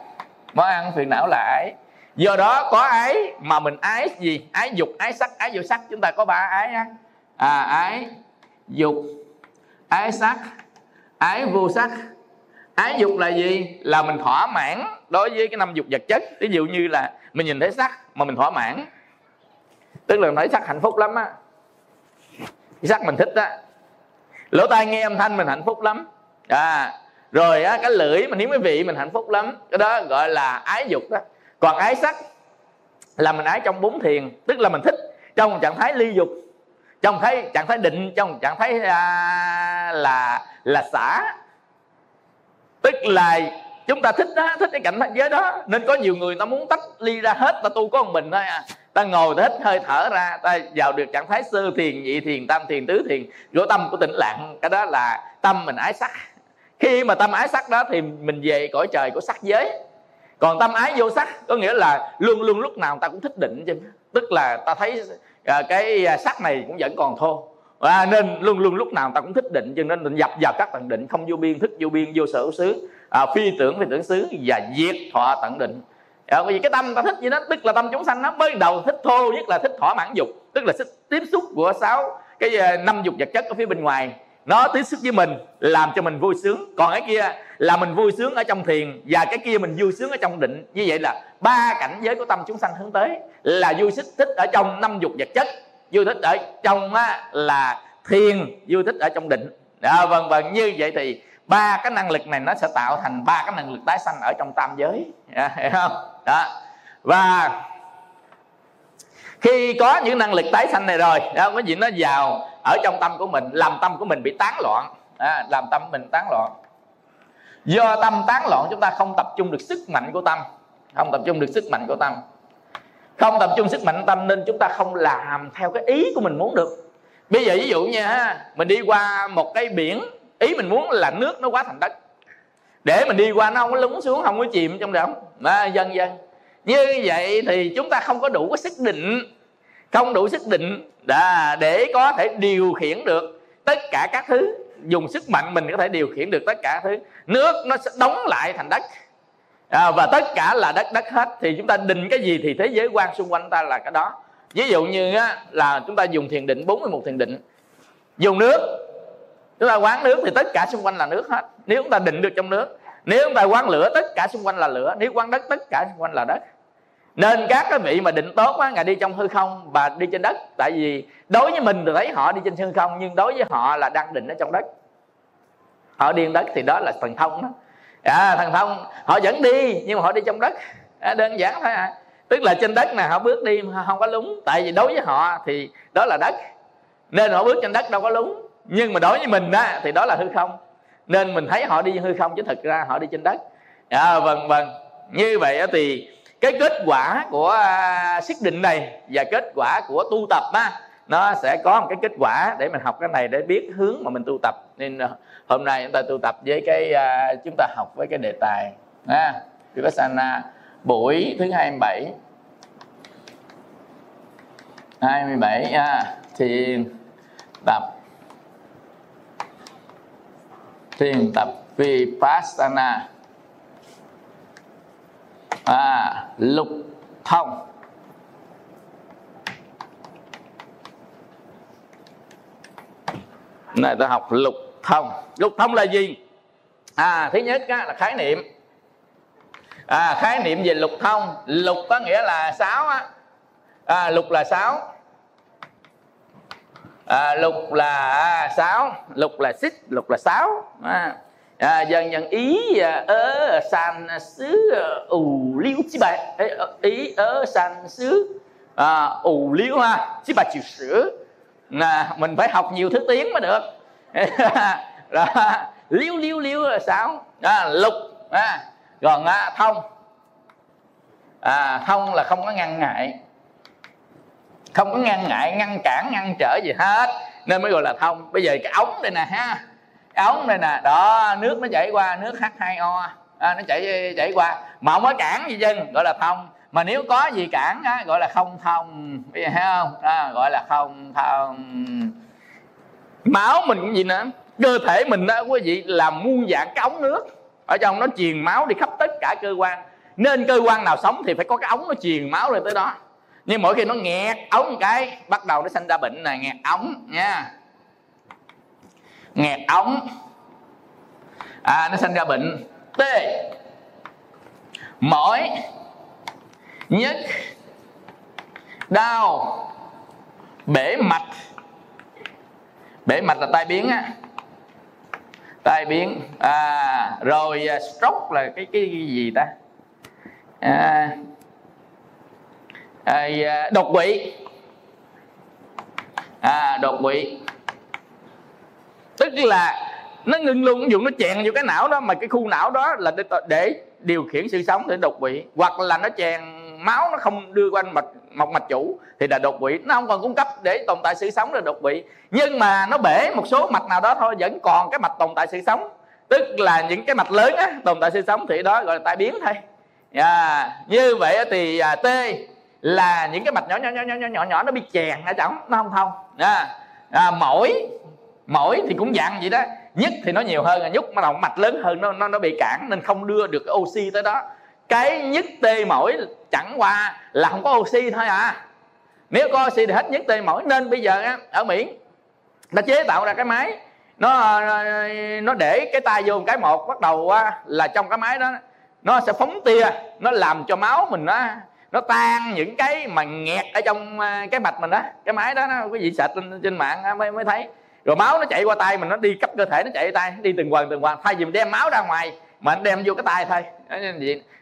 Món ăn phiền não là ái. Do đó có ái mà mình ái gì? Ái dục ái sắc ái vô sắc. Chúng ta có ba ái á. À, ái dục ái sắc ái vô sắc. Ái dục là gì? Là mình thỏa mãn đối với cái năm dục vật chất. Ví dụ như là mình nhìn thấy sắc mà mình thỏa mãn. Tức là mình thấy sắc hạnh phúc lắm á. Sắc mình thích á lỗ tai nghe âm thanh mình hạnh phúc lắm. À rồi á cái lưỡi mình nếm cái vị mình hạnh phúc lắm. Cái đó gọi là ái dục đó. Còn ái sắc là mình ái trong bốn thiền tức là mình thích trong trạng thái ly dục trong thấy trạng thái định trong trạng thái à, là là xả. Tức là chúng ta thích đó thích cái cảnh thế giới đó. Nên có nhiều người ta muốn tách ly ra hết ta tu có một mình thôi à. Ta ngồi ta hít hơi thở ra ta vào được trạng thái sơ thiền nhị thiền tam thiền tứ thiền. Của tâm của tĩnh lặng cái đó là tâm mình ái sắc. Khi mà tâm ái sắc đó thì mình về cõi trời của sắc giới. Còn tâm ái vô sắc có nghĩa là luôn luôn lúc nào ta cũng thích định chứ. Tức là ta thấy à, cái à, sắc này cũng vẫn còn thô. À, nên luôn luôn lúc nào ta cũng thích định cho nên mình dập vào các tầng định không vô biên thức vô biên vô sở xứ à, phi tưởng phi tưởng xứ và diệt thọ tận định. À, bởi vì cái tâm ta thích như đó tức là tâm chúng sanh nó mới đầu thích thô nhất là thích thỏa mãn dục tức là thích tiếp xúc của sáu cái à, năm dục vật chất ở phía bên ngoài. Nó tiếp xúc với mình làm cho mình vui sướng. Còn cái kia là mình vui sướng ở trong thiền và cái kia mình vui sướng ở trong định. Như vậy là ba cảnh giới của tâm chúng sanh hướng tới là vui thích thích ở trong năm dục vật chất vui thích ở trong á, là thiền vui thích ở trong định. À, vân vân như vậy thì ba cái năng lực này nó sẽ tạo thành ba cái năng lực tái sanh ở trong tam giới. À, hiểu không? Đó. Và khi có những năng lực tái sanh này rồi đó, cái gì nó vào ở trong tâm của mình làm tâm của mình bị tán loạn. À, làm tâm mình tán loạn. Do tâm tán loạn chúng ta không tập trung được sức mạnh của tâm. Không tập trung được sức mạnh của tâm. Không tập trung sức mạnh tâm nên chúng ta không làm theo cái ý của mình muốn được. Bây giờ ví dụ nha, mình đi qua một cái biển ý mình muốn là nước nó quá thành đất. Để mình đi qua nó không có lún xuống không có chìm trong đó. Mà dần dần như vậy thì chúng ta không có đủ cái sức định không đủ sức định để có thể điều khiển được tất cả các thứ. Dùng sức mạnh mình có thể điều khiển được tất cả thứ. Nước nó sẽ đóng lại thành đất. À, và tất cả là đất đất hết. Thì chúng ta định cái gì thì thế giới quan xung quanh ta là cái đó. Ví dụ như á, là chúng ta dùng thiền định 41 thiền định. Dùng nước chúng ta quán nước thì tất cả xung quanh là nước hết. Nếu chúng ta định được trong nước nếu chúng ta quán lửa tất cả xung quanh là lửa. Nếu quán đất tất cả xung quanh là đất. Nên các cái vị mà định tốt á ngài đi trong hư không và đi trên đất. Tại vì đối với mình thì thấy họ đi trên hư không nhưng đối với họ là đang định ở trong đất. Họ điên đất thì đó là thần thông đó. À, thần thông họ vẫn đi nhưng mà họ đi trong đất. À, đơn giản thôi à. Tức là trên đất này họ bước đi không có lúng. Tại vì đối với họ thì đó là đất. Nên họ bước trên đất đâu có lúng nhưng mà đối với mình á thì đó là hư không. Nên mình thấy họ đi hư không chứ thực ra họ đi trên đất. À, vâng vâng. Như vậy thì cái kết quả của à, xác định này và kết quả của tu tập á nó sẽ có một cái kết quả để mình học cái này để biết hướng mà mình tu tập. Nên à, hôm nay chúng ta tu tập với cái uh, chúng ta học với cái đề tài ha vipassana buổi thứ 27 27 à, thì tập thiền tập vipassana. À, lục thông. Này ta học lục thông. Lục thông là gì? À thứ nhất á, là khái niệm. À, khái niệm về lục thông. Lục có nghĩa là sáu á. À, lục là sáu à, lục là à, sáu. Lục là xích lục là sáu. À, à, dần dần à, à, ý ớ san xứ ù liu chi bài ý ớ san xứ ủ ù liêu ha chi bài chịu sửa. Là mình phải học nhiều thứ tiếng mới được. Đó liêu liêu liêu là sáu, à, lục à, còn à, thông. À, thông là không có ngăn ngại không có ngăn ngại ngăn cản ngăn trở gì hết. Nên mới gọi là thông. Bây giờ cái ống đây nè ha. Cái ống đây nè. Đó nước nó chảy qua nước H2O à, nó chảy chảy qua. Mà không có cản gì chân gọi là thông. Mà nếu có gì cản á, gọi là không thông. Bây giờ thấy không? À, gọi là không thông. Máu mình cũng gì nữa? Cơ thể mình đó quý vị là muôn dạng cái ống nước. Ở trong nó truyền máu đi khắp tất cả cơ quan. Nên cơ quan nào sống thì phải có cái ống nó truyền máu lên tới đó nhưng mỗi khi nó nghẹt ống cái bắt đầu nó sinh ra bệnh này nghẹt ống nha. Nghẹt ống. À nó sinh ra bệnh t. Mỏi. Nhất đau. Bể mạch. Bể mạch là tai biến á. Tai biến. À, rồi à, stroke là cái cái, cái gì ta? À, à, dạ, đột quỵ. À, đột quỵ. Tức là nó ngưng luôn dụng nó chèn vô cái não đó mà cái khu não đó là để, để điều khiển sự sống để đột quỵ. Hoặc là nó chèn máu nó không đưa qua mạch một mạch chủ thì là đột quỵ. Nó không còn cung cấp để tồn tại sự sống là đột quỵ. Nhưng mà nó bể một số mạch nào đó thôi vẫn còn cái mạch tồn tại sự sống. Tức là những cái mạch lớn á, tồn tại sự sống thì đó gọi là tai biến thôi. Yeah. như vậy thì à, t là những cái mạch nhỏ nhỏ nhỏ nhỏ nhỏ nhỏ nó bị chèn ở trong nó không thông. À, à, mỗi mỗi thì cũng dặn vậy đó. Nhất thì nó nhiều hơn nhúc mà động mạch lớn hơn nó nó nó bị cản nên không đưa được oxy tới đó. Cái nhất tê mỏi chẳng qua là không có oxy thôi à. Nếu có oxy thì hết nhất tê mỏi. Nên bây giờ á, ở mỹ nó chế tạo ra cái máy nó nó để cái tay vô một cái một bắt đầu là trong cái máy đó nó sẽ phóng tia nó làm cho máu mình nó nó tan những cái mà nghẹt ở trong à, cái mạch mình đó. Cái máy đó nó quý vị sệt trên, trên mạng mới mới thấy. Rồi máu nó chạy qua tay mình nó đi cấp cơ thể nó chạy tay đi từng quần từng quần. Thay vì mình đem máu ra ngoài mà anh đem vô cái tay thôi.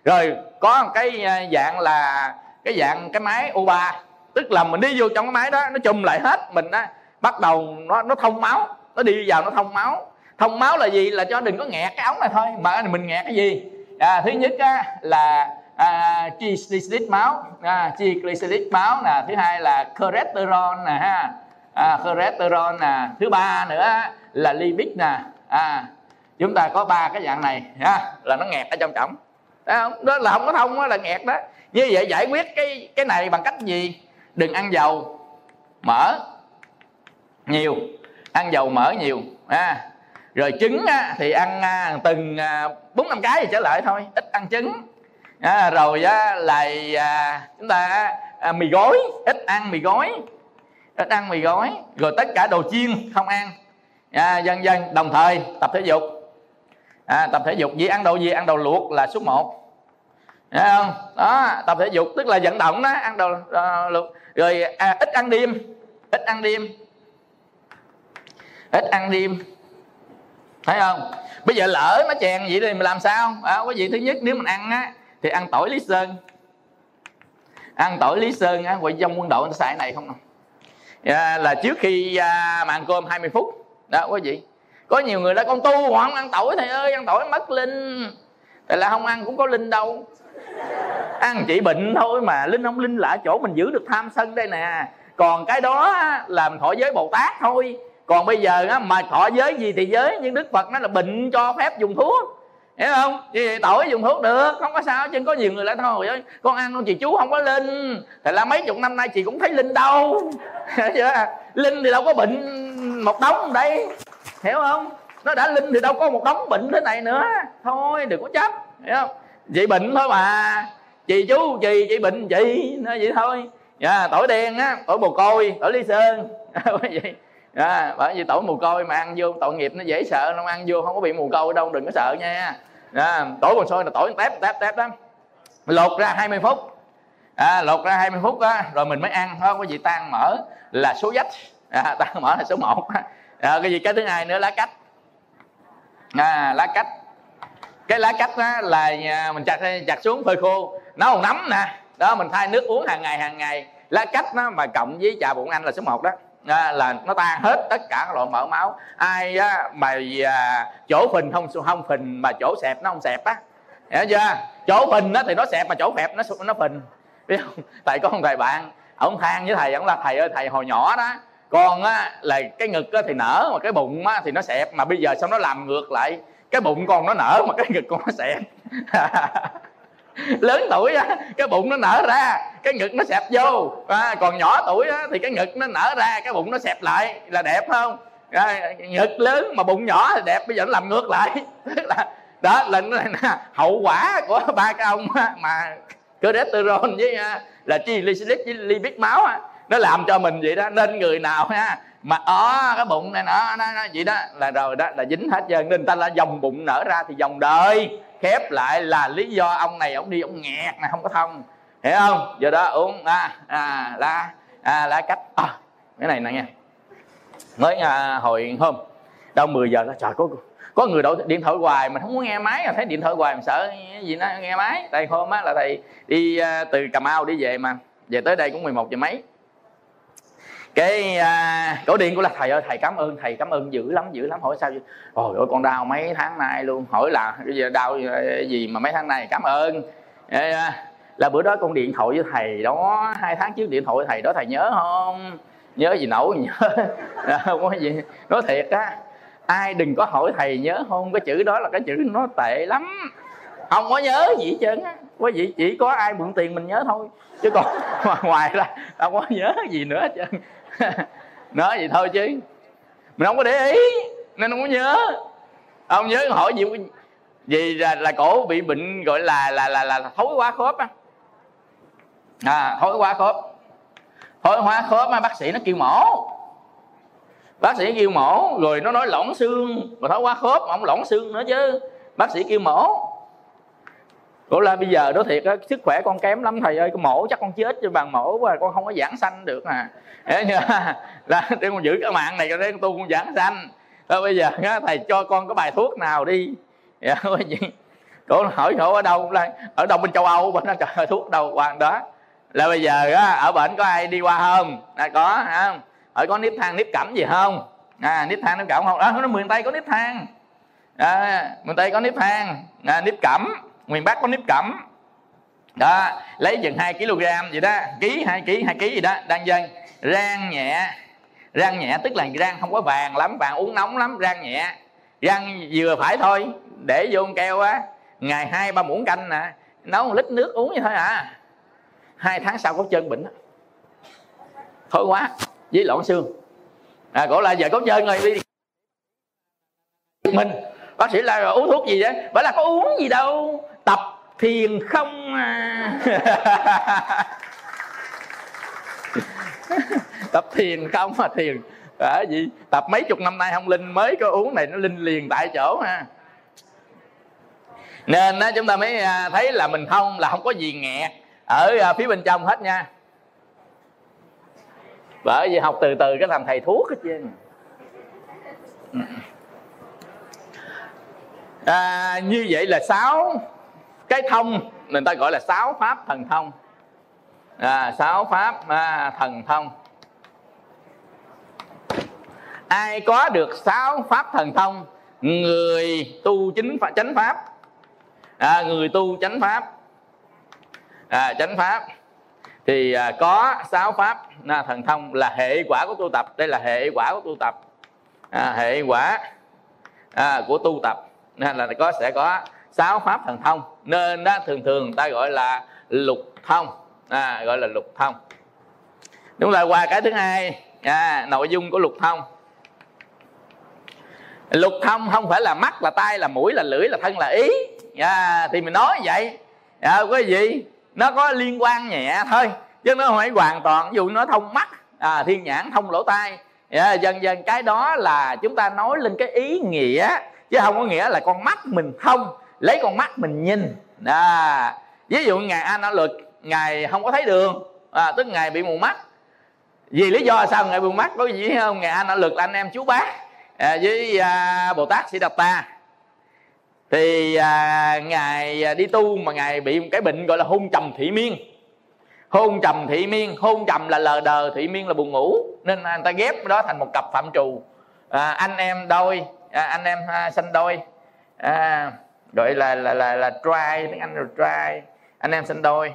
Rồi có một cái à, dạng là cái dạng cái máy U3 tức là mình đi vô trong cái máy đó nó chùm lại hết mình á. Bắt đầu nó nó thông máu. Nó đi vào nó thông máu. Thông máu là gì? Là cho đừng có nghẹt cái ống này thôi. Mà mình nghẹt cái gì? À, thứ nhất á, là à, triglycerid máu. À, triglycerid máu nè. Thứ hai là cholesterol nè ha. À, cholesterol nè. Thứ ba nữa là lipid nè. À, chúng ta có ba cái dạng này ha là nó nghẹt ở trong trọng đó, đó là không có thông đó là nghẹt đó. Như vậy giải quyết cái cái này bằng cách gì? Đừng ăn dầu mỡ nhiều. Ăn dầu mỡ nhiều à, rồi trứng á, thì ăn à, từng à, bốn năm cái thì trở lại thôi. Ít ăn trứng à, rồi á, là à, chúng ta à, mì gói ít ăn mì gói ít ăn mì gói rồi tất cả đồ chiên không ăn. À, dần dần đồng thời tập thể dục. À, tập thể dục gì ăn đồ gì? Ăn đồ luộc là số 1 Thấy không? Đó tập thể dục tức là vận động đó ăn đồ uh, luộc. Rồi à, ít ăn đêm ít ăn đêm. Ít ăn đêm. Thấy không? Bây giờ lỡ nó chèn vậy thì mình làm sao? À, quý vị thứ nhất nếu mình ăn á thì ăn tỏi lý sơn. Ăn tỏi lý sơn á quậy trong quân đội nó xài này không nào à, dạ, là trước khi à, mà ăn cơm 20 phút. Đó quý vị. Có nhiều người đã con tu họ không ăn tỏi thầy ơi ăn tỏi mất linh. Tại là không ăn cũng có linh đâu. Ăn chỉ bệnh thôi mà linh không linh là chỗ mình giữ được tham sân đây nè. Còn cái đó là mình thọ giới bồ tát thôi. Còn bây giờ á, mà thọ giới gì thì giới nhưng đức phật nó là bệnh cho phép dùng thuốc hiểu không? Thì tội dùng thuốc được, không có sao chứ có nhiều người lại thôi. Con ăn con chị chú không có linh. Thì là mấy chục năm nay chị cũng thấy linh đâu. Linh thì đâu có bệnh một đống đây. Hiểu không? Nó đã linh thì đâu có một đống bệnh thế này nữa. Thôi, đừng có chấp. Hiểu không? Chị bệnh thôi mà. Chị chú, chị chị bệnh, chị, nói vậy thôi. Dạ tỏi đen á, tỏi bồ côi, tỏi lý sơn. Vậy à, bởi vì tỏi mù côi mà ăn vô tội nghiệp nó dễ sợ nó ăn vô không có bị mù côi đâu đừng có sợ nha. À, tỏi còn sôi là tỏi tép tép tép lắm. Lột ra 20 phút. À, lột ra 20 phút á rồi mình mới ăn không có gì tan mỡ là số dách à, tan mỡ là số 1 à, cái gì cái thứ hai nữa lá cách. À, lá cách. Cái lá cách á, là à, mình chặt chặt xuống phơi khô. Nấu còn nấm nè. Đó mình thay nước uống hàng ngày hàng ngày. Lá cách nó mà cộng với trà bụng anh là số 1 đó à, là nó tan hết tất cả các loại mỡ máu. Ai á, mà à, chỗ phình không không phình mà chỗ xẹp nó không xẹp á. Hiểu chưa? Chỗ phình á thì nó xẹp mà chỗ phẹp nó nó phình. Biết không? Thầy có một thầy bạn ông than với thầy ông là thầy ơi thầy hồi nhỏ đó con á là cái ngực á thì nở mà cái bụng á thì nó xẹp mà bây giờ xong nó làm ngược lại? Cái bụng con nó nở mà cái ngực con nó xẹp. lớn tuổi á cái bụng nó nở ra cái ngực nó xẹp vô. À, còn nhỏ tuổi á, thì cái ngực nó nở ra cái bụng nó xẹp lại là đẹp không? À, ngực lớn mà bụng nhỏ thì đẹp bây giờ nó làm ngược lại. Là đó là, là hậu quả của ba cái ông mà cholesterol với à, là triglycerid với lipid máu á nó làm cho mình vậy đó. Nên người nào ha mà ó cái bụng này nó, nó, nó vậy đó là rồi đó là dính hết trơn. Nên ta là dòng bụng nở ra thì dòng đời khép lại là lý do ông này ông đi ông nghẹt này không có thông. Hiểu không? Giờ đó uống à, à lá à, lá cách. À, cái này nè nha. Mới à, hồi hôm đâu 10 giờ đó trời có có người đổ điện thoại hoài mình không muốn nghe máy à, thấy điện thoại hoài mình sợ gì nó nghe máy. Tại hôm á là thầy đi à, từ cà mau đi về mà. Về tới đây cũng 11 giờ mấy cái à, cổ điện của là thầy ơi thầy cảm ơn thầy cảm ơn dữ lắm dữ lắm. Hỏi sao ôi ôi con đau mấy tháng nay luôn. Hỏi là bây giờ đau à, gì mà mấy tháng nay? Cảm ơn. À, là bữa đó con điện thoại với thầy đó hai tháng trước điện thoại với thầy đó thầy nhớ không? Nhớ gì nổi nhớ. À, không có gì. Nói thiệt á ai đừng có hỏi thầy nhớ không? Cái chữ đó là cái chữ nó tệ lắm. Không có nhớ gì hết trơn á. Quý vị chỉ có ai mượn tiền mình nhớ thôi. Chứ còn ngoài ra đâu có nhớ gì nữa hết trơn. nói vậy thôi chứ. Mình không có để ý nên không có nhớ. Ông nhớ hỏi gì vì là, là cổ bị bệnh gọi là là là là thối quá khớp á. À thối quá khớp. Thối hóa khớp mà bác sĩ nó kêu mổ. Bác sĩ kêu mổ rồi nó nói lỏng xương mà thối quá khớp mà không lỏng xương nữa chứ. Bác sĩ kêu mổ. Cổ la bây giờ đó thiệt á sức khỏe con kém lắm thầy ơi con mổ chắc con chết cho bằng mổ và con không có giảng sanh được à. Thế như là để con giữ cái mạng này cho đến tu con giảng sanh. Thôi bây giờ á, thầy cho con cái bài thuốc nào đi. Dạ, cổ hỏi chỗ ở đâu là ở đâu bên châu âu bên đó trời thuốc đâu hoàng đó. Là bây giờ á, ở bệnh có ai đi qua không? Là có không ở có nếp than nếp cẩm gì không? À nếp than nếp cẩm không? Đó nó miền tây có nếp than. À, miền tây có nếp than. À, nếp cẩm miền bắc có nếp cẩm. Đó, lấy chừng 2 kg vậy đó, ký 2 ký 2 ký gì đó đang dân rang nhẹ rang nhẹ tức là rang không có vàng lắm, vàng uống nóng lắm, rang nhẹ. Rang vừa phải thôi, để vô keo á, ngày hai ba muỗng canh nè, nấu một lít nước uống như thôi à. Hai tháng sau có chân bệnh thôi quá, với lộn xương. À cổ là giờ có chân rồi, đi. Mình bác sĩ là uống thuốc gì vậy? bảo là có uống gì đâu. Tập thiền không à. Tập thiền không mà thiền. À, gì? Tập mấy chục năm nay không linh mới có uống này nó linh liền tại chỗ ha. Nên đó, chúng ta mới à, thấy là mình không là không có gì nghẹt. Ở à, phía bên trong hết nha. Bởi vì học từ từ cái làm thầy thuốc hết trơn à, như vậy là sáu. Cái thông người ta gọi là sáu pháp thần thông. À, sáu pháp à, thần thông. Ai có được sáu pháp thần thông? Người tu chính pháp chánh pháp. À, người tu chánh pháp. À, chánh pháp. Thì à, có sáu pháp à, thần thông là hệ quả của tu tập. Đây là hệ quả của tu tập. À, hệ quả à, của tu tập nên là có sẽ có sáu pháp thần thông. Nên đó thường thường ta gọi là lục thông. À, gọi là lục thông. Đúng là qua cái thứ hai à, nội dung của lục thông. Lục thông không phải là mắt là tai là mũi là lưỡi là thân là ý. À, thì mình nói vậy. À, cái gì? Nó có liên quan nhẹ thôi chứ nó không phải hoàn toàn. Ví dụ nó thông mắt à, thiên nhãn thông lỗ tai. À, dần dần cái đó là chúng ta nói lên cái ý nghĩa chứ không có nghĩa là con mắt mình không lấy con mắt mình nhìn. À, ví dụ ngài an lực ngài không có thấy đường à, tức ngài bị mù mắt. Vì lý do sao ngài bị mù mắt? Có gì không? Ngài an lực là anh em chú bác à, với à, bồ tát sĩ đạt ta. Thì à, ngài đi tu mà ngài bị một cái bệnh gọi là hôn trầm thị miên. Hôn trầm thị miên hôn trầm là lờ đờ thị miên là buồn ngủ. Nên người ta ghép đó thành một cặp phạm trù. À, anh em đôi à, anh em à, sanh đôi. À, gọi là là là là try tiếng anh là try anh em sinh đôi.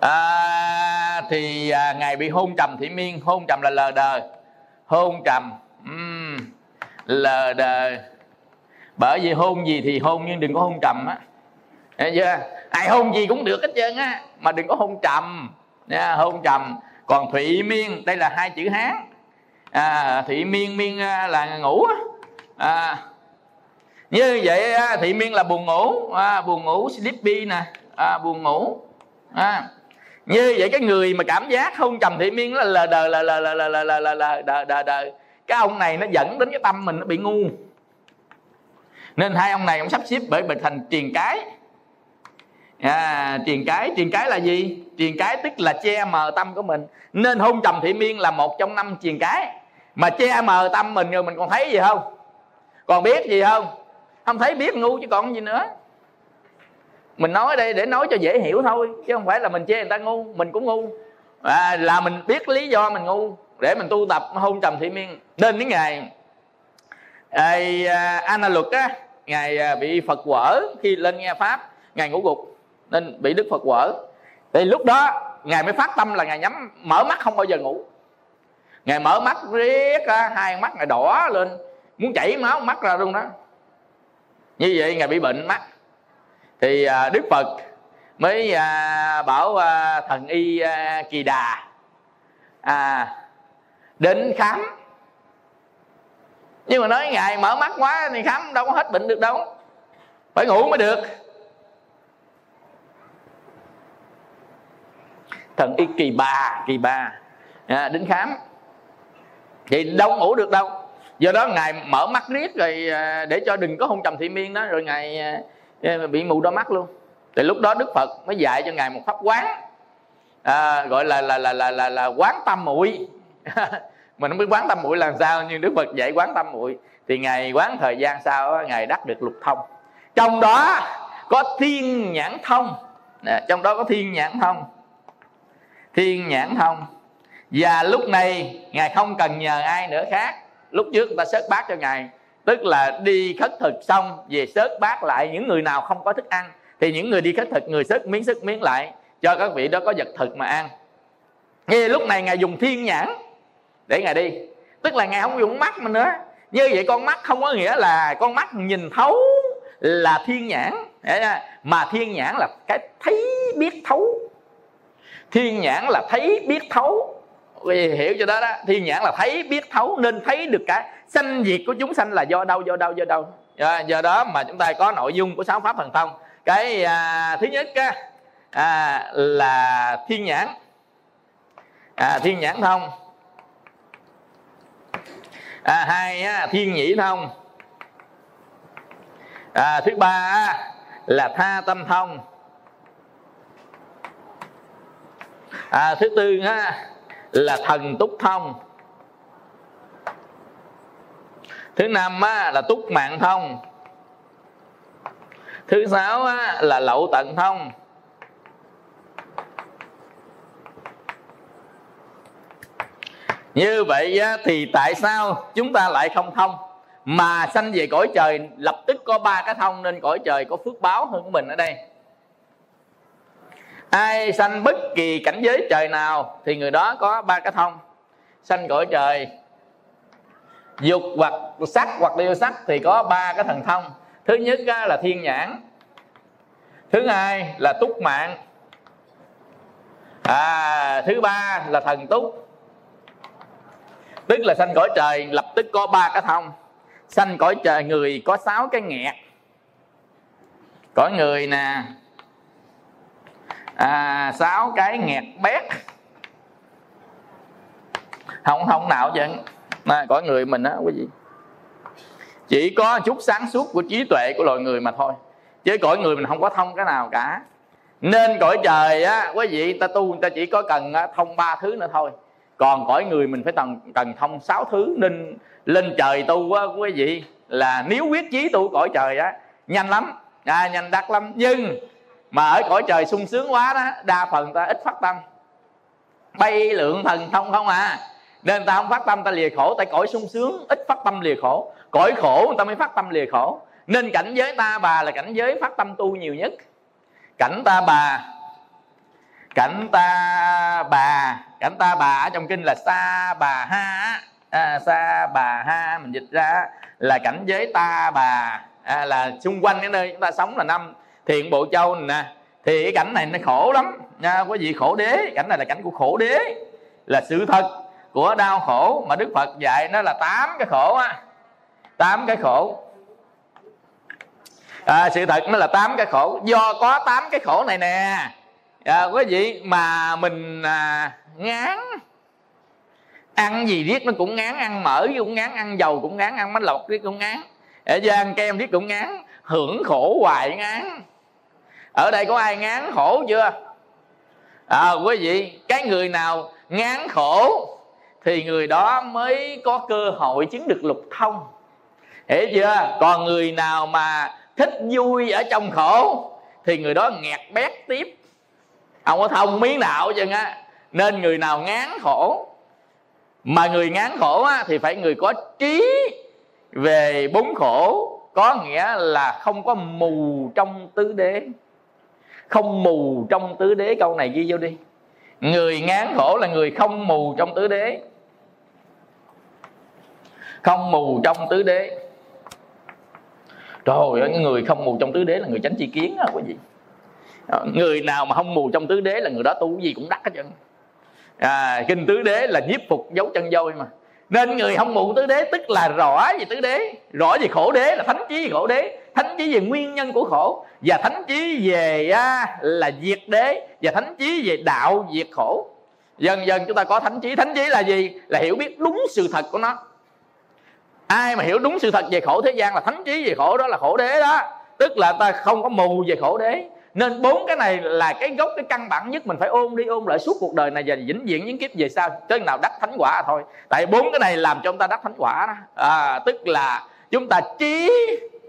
À, thì à, ngài bị hôn trầm thị miên hôn trầm là lờ đờ. Hôn trầm um, lờ đờ. Bởi vì hôn gì thì hôn nhưng đừng có hôn trầm á. Thấy chưa? Ai hôn gì cũng được hết trơn á mà đừng có hôn trầm. Nha hôn trầm. Còn thủy miên đây là hai chữ hán à, thị miên miên à, là ngủ à, như vậy à, thị miên là buồn ngủ. À, buồn ngủ sleepy nè. À, buồn ngủ. À, như vậy cái người mà cảm giác hôn trầm thị miên là lờ đờ là là là là là là là đờ đờ đờ. Cái ông này nó dẫn đến cái tâm mình nó bị ngu. Nên hai ông này ông sắp xếp bởi bệnh thành truyền cái. À, triền cái truyền cái là gì? Truyền cái tức là che mờ tâm của mình. Nên hôn trầm thị miên là một trong năm truyền cái mà che mờ tâm mình rồi mình còn thấy gì không? Còn biết gì không? Không thấy biết ngu chứ còn gì nữa. Mình nói đây để nói cho dễ hiểu thôi chứ không phải là mình che người ta ngu mình cũng ngu. À, là mình biết lý do mình ngu để mình tu tập hôn trầm thị miên. Nên đến ngày à, à Ana luật á ngài à, bị phật quở khi lên nghe pháp ngài ngủ gục nên bị đức phật quở. Thì lúc đó ngài mới phát tâm là ngài nhắm mở mắt không bao giờ ngủ ngài mở mắt riết hai mắt ngài đỏ lên. Muốn chảy máu mắt ra luôn đó. Như vậy ngài bị bệnh mắt. Thì à, đức phật mới à, bảo à, thần y kỳ đà à, đến khám. Nhưng mà nói ngài mở mắt quá thì khám đâu có hết bệnh được đâu. Phải ngủ mới được. Thần y kỳ bà kỳ bà à, đến khám thì đâu ngủ được đâu. Do đó ngài mở mắt riết rồi à, để cho đừng có hôn trầm thị miên đó rồi ngài à, à, bị mù đôi mắt luôn. Thì lúc đó đức phật mới dạy cho ngài một pháp quán à, gọi là là là là là, là quán tâm muội. Mình không biết quán tâm muội làm sao nhưng đức phật dạy quán tâm muội. Thì ngài quán thời gian sau ngài đắc được lục thông. Trong đó có thiên nhãn thông. Trong đó có thiên nhãn thông. Thiên nhãn thông và lúc này, ngài không cần nhờ ai nữa khác. Lúc trước người ta sớt bát cho ngài. Tức là đi khất thực xong, về sớt bát lại những người nào không có thức ăn, thì những người đi khất thực, người sớt miếng sớt miếng lại cho các vị đó có vật thực mà ăn. Nghe lúc này ngài dùng thiên nhãn để ngài đi. Tức là ngài không dùng mắt mình nữa. Như vậy con mắt không có nghĩa là con mắt nhìn thấu là thiên nhãn. Mà thiên nhãn là cái thấy biết thấu. Thiên nhãn là thấy biết thấu vì hiểu cho đó đó thiên nhãn là thấy biết thấu nên thấy được cái sanh diệt của chúng sanh là do đâu do đâu do đâu. Do, do đó mà chúng ta có nội dung của sáu pháp thần thông. Cái à, thứ nhất á, à, là thiên nhãn. À, thiên nhãn thông. À, hai á, thiên nhĩ thông. À, thứ ba á, là tha tâm thông. À, thứ tư á, là thần túc thông. Thứ năm á, là túc mạng thông. Thứ sáu á, là lậu tận thông. Như vậy á, thì tại sao chúng ta lại không thông? Mà sanh về cõi trời lập tức có ba cái thông nên cõi trời có phước báo hơn của mình ở đây ai sanh bất kỳ cảnh giới trời nào thì người đó có ba cái thông. Sanh cõi trời dục hoặc sắc hoặc điêu sắc thì có ba cái thần thông. Thứ nhất là thiên nhãn. Thứ hai là túc mạng. À, thứ ba là thần túc. Tức là sanh cõi trời lập tức có ba cái thông. Sanh cõi trời người có sáu cái nghẹt. Cõi người nè à, sáu cái nghẹt bét. Không không nào chứ. Mà cõi người mình á quý vị. Chỉ có chút sáng suốt của trí tuệ của loài người mà thôi. Chứ cõi người mình không có thông cái nào cả. Nên cõi trời á quý vị ta tu người ta chỉ có cần thông ba thứ nữa thôi. Còn cõi người mình phải cần cần thông sáu thứ. Nên lên trời tu á quý vị là nếu quyết chí tu cõi trời á nhanh lắm. À, nhanh đắt lắm. Nhưng mà ở cõi trời sung sướng quá đó đa phần ta ít phát tâm. Bay lượng thần thông không à. Nên ta không phát tâm ta lìa khổ. Tại cõi sung sướng ít phát tâm lìa khổ. Cõi khổ người ta mới phát tâm lìa khổ. Nên cảnh giới ta bà là cảnh giới phát tâm tu nhiều nhất. Cảnh ta bà cảnh ta bà cảnh ta bà ở trong kinh là sa bà ha. À, sa bà ha mình dịch ra là cảnh giới ta bà. À, là xung quanh cái nơi chúng ta sống là năm thiện bộ châu này nè thì cái cảnh này nó khổ lắm nha quý vị khổ đế. Cảnh này là cảnh của khổ đế là sự thật của đau khổ mà đức phật dạy nó là tám cái khổ á. Tám cái khổ. À, sự thật nó là tám cái khổ. Do có tám cái khổ này nè. À, quý vị mà mình à, ngán ăn gì riết nó cũng ngán ăn mỡ cũng ngán ăn dầu cũng ngán ăn bánh lọc riết cũng ngán. Ở ăn kem riết cũng ngán hưởng khổ hoài ngán ở đây có ai ngán khổ chưa? À, quý vị cái người nào ngán khổ thì người đó mới có cơ hội chứng được lục thông. Hiểu chưa? Còn người nào mà thích vui ở trong khổ thì người đó nghẹt bét tiếp. Không có thông miếng nào chứ á. Nên người nào ngán khổ mà người ngán khổ á, thì phải người có trí về bốn khổ. Có nghĩa là không có mù trong tứ đế không mù trong tứ đế. Câu này ghi vô đi. Người ngán khổ là người không mù trong tứ đế. Không mù trong tứ đế. Trời ơi người không mù trong tứ đế là người tránh chi kiến á quý vị. À, người nào mà không mù trong tứ đế là người đó tu gì cũng đắc hết trơn. À, kinh tứ đế là nhiếp phục dấu chân voi mà. Nên người không mù tứ đế tức là rõ về tứ đế rõ về khổ đế là thánh chí khổ đế thánh trí về nguyên nhân của khổ và thánh trí về à, là diệt đế và thánh trí về đạo diệt khổ. Dần dần chúng ta có thánh trí thánh trí là gì? Là hiểu biết đúng sự thật của nó. Ai mà hiểu đúng sự thật về khổ thế gian là thánh trí về khổ đó là khổ đế đó. Tức là ta không có mù về khổ đế. Nên bốn cái này là cái gốc cái căn bản nhất mình phải ôn đi ôn lại suốt cuộc đời này và vĩnh viễn những kiếp về sau tới nào đắc thánh quả thôi. Tại bốn cái này làm cho chúng ta đắc thánh quả đó. À, tức là chúng ta trí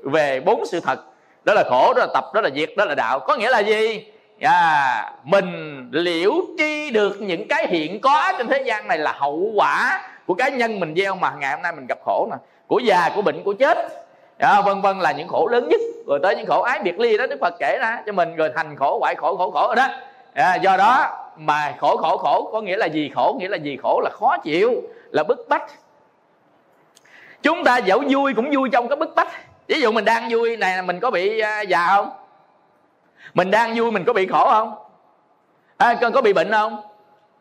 về bốn sự thật. Đó là khổ đó là tập đó là diệt đó là đạo. Có nghĩa là gì? À, mình liễu tri được những cái hiện có trên thế gian này là hậu quả của cá nhân mình gieo mà ngày hôm nay mình gặp khổ nè. Của già của bệnh của chết. À, vân vân là những khổ lớn nhất. Rồi tới những khổ ái biệt ly đó đức phật kể ra cho mình. Rồi thành khổ hoại khổ khổ khổ rồi đó. À, do đó mà khổ khổ khổ có nghĩa là gì? Khổ nghĩa là gì? Khổ là khó chịu là bức bách. Chúng ta dẫu vui cũng vui trong cái bức bách ví dụ mình đang vui này mình có bị à, già không? Mình đang vui mình có bị khổ không? À, có bị bệnh không?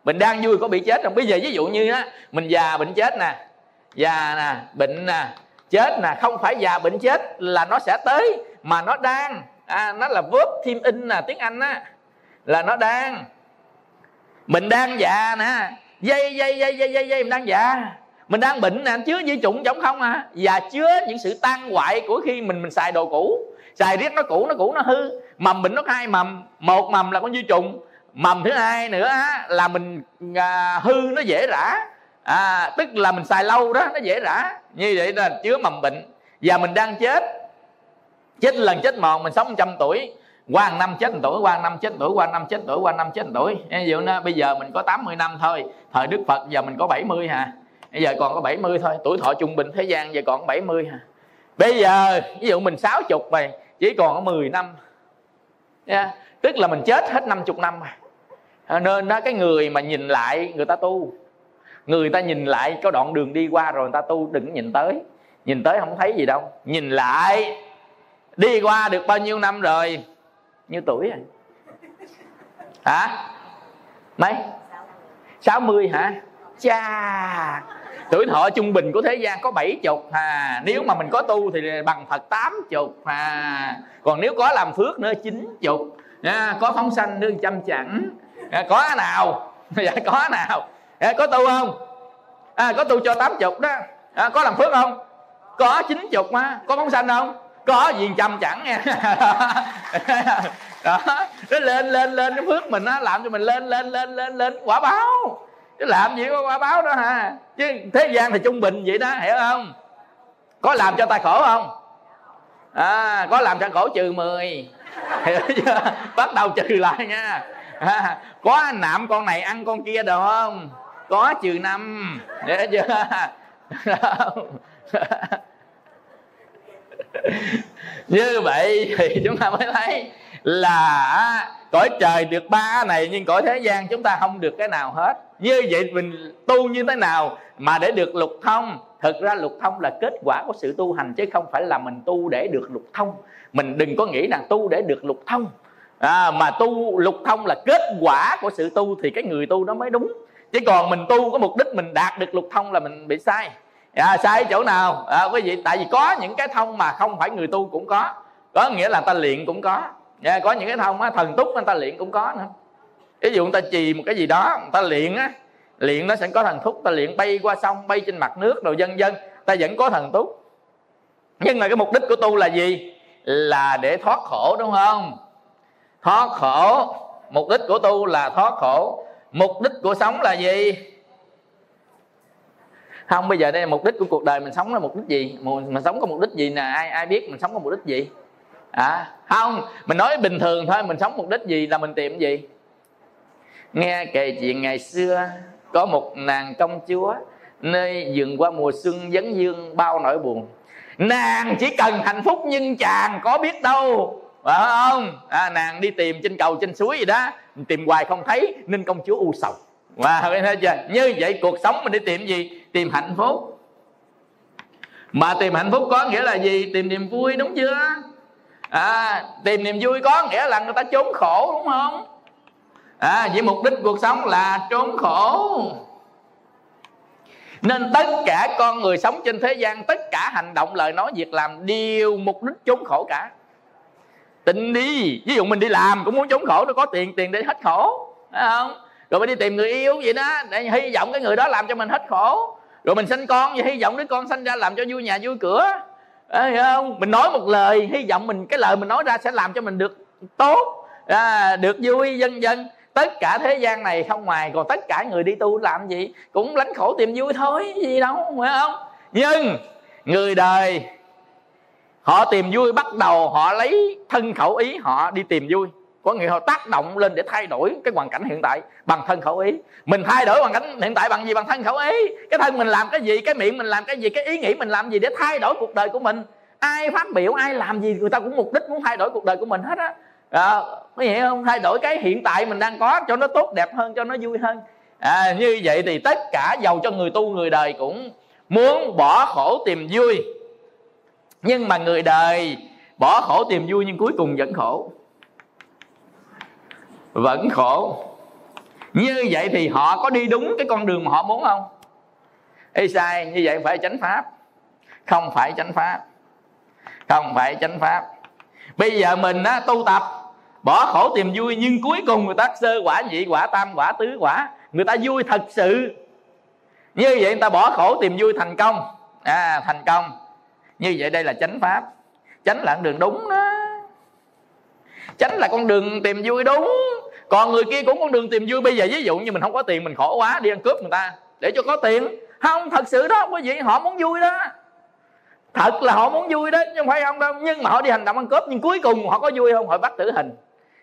Mình đang vui có bị chết không? Bây giờ ví dụ như á mình già bệnh chết nè già nè bệnh nè chết nè không phải già bệnh chết là nó sẽ tới mà nó đang. À, nó là verb thêm in nè tiếng anh á là nó đang. Mình đang già nè dây dây dây dây dây dây mình đang già mình đang bệnh nè chứa vi trùng giống không à? Và chứa những sự tan hoại của khi mình mình xài đồ cũ. Xài riết nó cũ nó cũ nó hư. Mầm bệnh nó hai mầm. Một mầm là con vi trùng mầm thứ hai nữa á, là mình à, hư nó dễ rã. À tức là mình xài lâu đó nó dễ rã. Như vậy là chứa mầm bệnh. Và mình đang chết. Chết lần chết mòn mình sống trăm tuổi. Qua năm chết tuổi qua năm chết tuổi qua năm chết tuổi qua năm chết tuổi. Ví dụ nó bây giờ mình có 80 năm thôi. Thời đức phật giờ mình có 70 hà bây giờ còn có 70 thôi, tuổi thọ trung bình thế gian giờ còn 70 hả? Bây giờ, ví dụ mình 60 vậy, chỉ còn có 10 năm. Yeah. tức là mình chết hết 50 năm rồi. À, nên đó, cái người mà nhìn lại, người ta tu. Người ta nhìn lại có đoạn đường đi qua rồi người ta tu, đừng nhìn tới. Nhìn tới không thấy gì đâu. Nhìn lại, đi qua được bao nhiêu năm rồi? Nhiêu tuổi rồi? Hả? Mấy? 60 hả? Cha tuổi thọ trung bình của thế gian có bảy chục à nếu mà mình có tu thì bằng phật tám chục à còn nếu có làm phước nữa chín chục. À, có phóng sanh nữa trăm chẳng. À, có nào? Dạ có nào. À, có tu không? À, có tu cho tám chục đó. À, có làm phước không? Có chín chục mà. Có phóng sanh không? Có gì trăm chẳng nha. Đó nó lên lên lên cái phước mình á làm cho mình lên lên lên lên lên quả báo chứ làm gì có quả báo đó hả chứ thế gian thì trung bình vậy đó hiểu không? Có làm cho ta khổ không? À, có làm cho khổ trừ 10 hiểu chưa? Bắt đầu trừ lại nha. À, có nạm con này ăn con kia được không? Có trừ năm. Hiểu chưa? Như vậy thì chúng ta mới thấy là cõi trời được ba này nhưng cõi thế gian chúng ta không được cái nào hết như vậy mình tu như thế nào mà để được lục thông? Thực ra lục thông là kết quả của sự tu hành chứ không phải là mình tu để được lục thông. Mình đừng có nghĩ rằng tu để được lục thông. À, mà tu lục thông là kết quả của sự tu thì cái người tu nó mới đúng. Chứ còn mình tu có mục đích mình đạt được lục thông là mình bị sai. À, sai chỗ nào? À, quý vị tại vì có những cái thông mà không phải người tu cũng có. Có nghĩa là ta luyện cũng có. À, có những cái thông á, thần túc người ta luyện cũng có nữa ví dụ người ta trì một cái gì đó, người ta luyện á, luyện nó sẽ có thần thúc ta luyện bay qua sông, bay trên mặt nước rồi dân dân ta vẫn có thần túc nhưng mà cái mục đích của tu là gì? Là để thoát khổ, đúng không? Thoát khổ, mục đích của tu là thoát khổ. Mục đích của sống là gì? Không, bây giờ đây là mục đích của cuộc đời mình sống là mục đích gì? Mình sống có mục đích gì nè? Ai ai biết mình sống có mục đích gì? À không, mình nói bình thường thôi, mình sống mục đích gì là mình tìm gì? Nghe kể chuyện ngày xưa có một nàng công chúa nơi dừng qua mùa xuân vấn dương bao nỗi buồn. Nàng chỉ cần hạnh phúc nhưng chàng có biết đâu phải không? À, nàng đi tìm trên cầu trên suối gì đó tìm hoài không thấy nên công chúa u sầu. Và wow, chưa? Như vậy cuộc sống mình đi tìm gì? Tìm hạnh phúc. Mà tìm hạnh phúc có nghĩa là gì? Tìm niềm vui đúng chưa? À, tìm niềm vui có nghĩa là người ta trốn khổ đúng không? À, vậy mục đích cuộc sống là trốn khổ. Nên tất cả con người sống trên thế gian tất cả hành động lời nói việc làm đều mục đích trốn khổ cả. Tình đi. Ví dụ mình đi làm cũng muốn trốn khổ nó có tiền tiền để hết khổ. Phải không? Rồi mình đi tìm người yêu vậy đó để hy vọng cái người đó làm cho mình hết khổ. Rồi mình sinh con vậy hy vọng đứa con sinh ra làm cho vui nhà vui cửa. Phải không? Mình nói một lời hy vọng mình cái lời mình nói ra sẽ làm cho mình được tốt à, được vui dân dân tất cả thế gian này không ngoài, còn tất cả người đi tu làm gì? Cũng lánh khổ tìm vui thôi, gì đâu, phải không? Nhưng, người đời, họ tìm vui bắt đầu họ lấy thân khẩu ý họ đi tìm vui. Có nghĩa họ tác động lên để thay đổi cái hoàn cảnh hiện tại bằng thân khẩu ý. Mình thay đổi hoàn cảnh hiện tại bằng gì? Bằng thân khẩu ý. Cái thân mình làm cái gì, cái miệng mình làm cái gì, cái ý nghĩ mình làm gì để thay đổi cuộc đời của mình? Ai phát biểu, ai làm gì, người ta cũng mục đích muốn thay đổi cuộc đời của mình hết á à, có hiểu không? Thay đổi cái hiện tại mình đang có cho nó tốt đẹp hơn cho nó vui hơn. À, như vậy thì tất cả giàu cho người tu người đời cũng muốn bỏ khổ tìm vui. Nhưng mà người đời bỏ khổ tìm vui nhưng cuối cùng vẫn khổ. Vẫn khổ. Như vậy thì họ có đi đúng cái con đường mà họ muốn không? Ê sai như vậy phải chánh pháp. Không phải chánh pháp. Không phải chánh pháp. Bây giờ mình á, tu tập bỏ khổ tìm vui nhưng cuối cùng người ta sơ quả nhị quả tam quả tứ quả. Người ta vui thật sự. Như vậy người ta bỏ khổ tìm vui thành công. À thành công. Như vậy đây là chánh pháp. Chánh là con đường đúng đó. Chánh là con đường tìm vui đúng. Còn người kia cũng con đường tìm vui. Bây giờ ví dụ như mình không có tiền, mình khổ quá, đi ăn cướp người ta để cho có tiền. Không, thật sự đó, quý vị, họ muốn vui đó. Thật là họ muốn vui đó chứ không phải không đâu. Nhưng mà họ đi hành động ăn cướp, nhưng cuối cùng họ có vui không? Họ bắt tử hình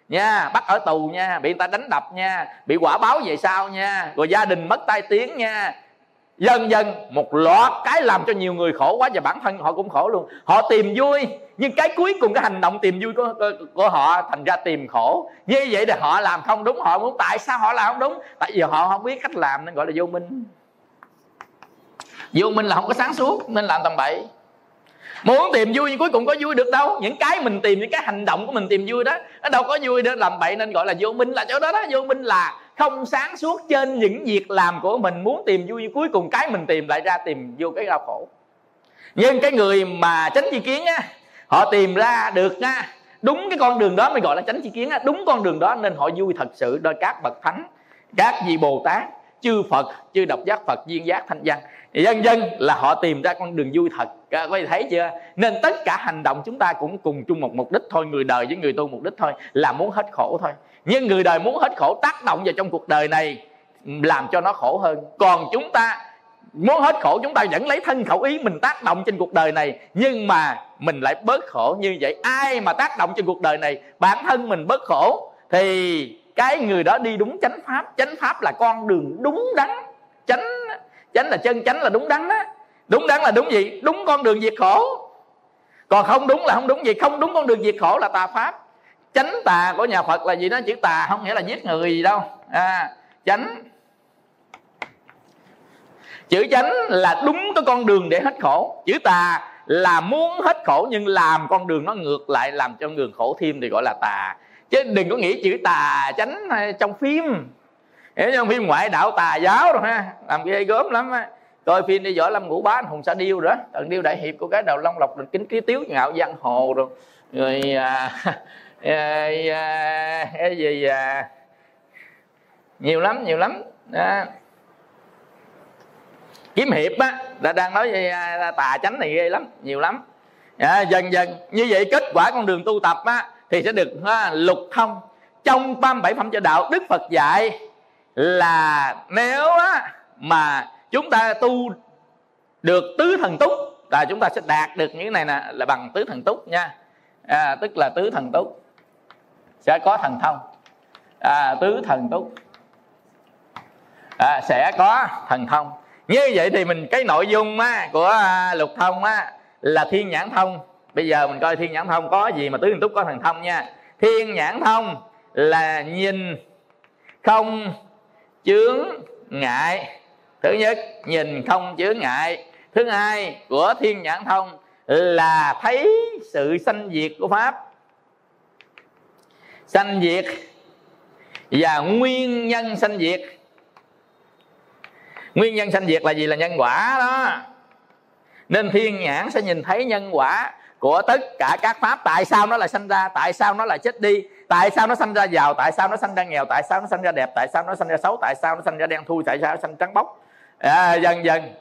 nha bắt ở tù nha bị người ta đánh đập nha bị quả báo về sau nha rồi gia đình mất tai tiếng nha. Dần dần một loạt cái làm cho nhiều người khổ quá và bản thân họ cũng khổ luôn. Họ tìm vui nhưng cái cuối cùng cái hành động tìm vui của, của, của họ thành ra tìm khổ. Như vậy thì họ làm không đúng họ muốn tại sao họ làm không đúng? Tại vì họ không biết cách làm nên gọi là vô minh. Vô minh là không có sáng suốt nên làm tầm bậy muốn tìm vui nhưng cuối cùng có vui được đâu. Những cái mình tìm, những cái hành động của mình tìm vui đó, nó đâu có vui để làm bậy nên gọi là vô minh, là chỗ đó đó. Vô minh là không sáng suốt trên những việc làm của mình. Muốn tìm vui nhưng cuối cùng cái mình tìm lại ra tìm vô cái đau khổ. Nhưng cái người mà tránh chi kiến á, họ tìm ra được nha. Đúng cái con đường đó mới gọi là tránh chi kiến á. Đúng con đường đó nên họ vui thật sự. Đôi các bậc thánh, các vị bồ tát, chư phật, chư độc giác phật, duyên giác thanh văn. Dân dân là họ tìm ra con đường vui thật các quý thấy chưa? Nên tất cả hành động chúng ta cũng cùng chung một mục đích thôi, người đời với người tu mục đích thôi, là muốn hết khổ thôi. Nhưng người đời muốn hết khổ tác động vào trong cuộc đời này, làm cho nó khổ hơn. Còn chúng ta muốn hết khổ, chúng ta vẫn lấy thân khẩu ý mình tác động trên cuộc đời này, nhưng mà mình lại bớt khổ như vậy. Ai mà tác động trên cuộc đời này? Bản thân mình bớt khổ. Thì cái người đó đi đúng chánh pháp. Chánh pháp là con đường đúng đắn. Chánh chánh là chân, chánh là đúng đắn á đúng đắn là đúng gì? Đúng con đường diệt khổ. Còn không đúng là không đúng gì. Không đúng con đường diệt khổ là tà pháp. Chánh tà của nhà phật là gì đó? Chữ tà không nghĩa là giết người gì đâu. À, chánh. Chữ chánh là đúng cái con đường để hết khổ. Chữ tà là muốn hết khổ nhưng làm con đường nó ngược lại làm cho người khổ thêm thì gọi là tà. Chứ đừng có nghĩ chữ tà chánh à, trong phim. Hiểu trong phim ngoại đạo tà giáo rồi ha. Làm ghê gớm lắm á coi phim đi võ lâm ngũ bá anh hùng sa điêu rồi tần điêu đại hiệp của cái đầu long lộc kính ký tiếu ngạo giang hồ rồi. Rồi à, à, à, cái gì à, nhiều lắm nhiều lắm. Đó. kiếm hiệp á là đang nói về à, tà chánh này ghê lắm nhiều lắm. À, dần dần như vậy kết quả con đường tu tập á thì sẽ được ha, lục thông. Trong tam bảy phẩm cho đạo đức phật dạy là nếu á, mà chúng ta tu được tứ thần túc là chúng ta sẽ đạt được những này nè là bằng tứ thần túc nha. À, tức là tứ thần túc sẽ có thần thông. À, tứ thần túc à, sẽ có thần thông. Như vậy thì mình cái nội dung á, của à, lục thông á, là thiên nhãn thông. Bây giờ mình coi thiên nhãn thông có gì mà tứ thần túc có thần thông nha. Thiên nhãn thông là nhìn không chướng ngại thứ nhất, nhìn không chướng ngại. Thứ hai, của thiên nhãn thông là thấy sự sanh diệt của pháp. Sanh diệt và nguyên nhân sanh diệt. Nguyên nhân sanh diệt là gì? Là nhân quả đó. Nên thiên nhãn sẽ nhìn thấy nhân quả của tất cả các pháp. Tại sao nó lại sanh ra? Tại sao nó lại chết đi? Tại sao nó sanh ra giàu? Tại sao nó sanh ra nghèo? Tại sao nó sanh ra đẹp? Tại sao nó sanh ra xấu? Tại sao nó sanh ra đen thui? Tại sao nó sanh trắng bóc? À, dần dần.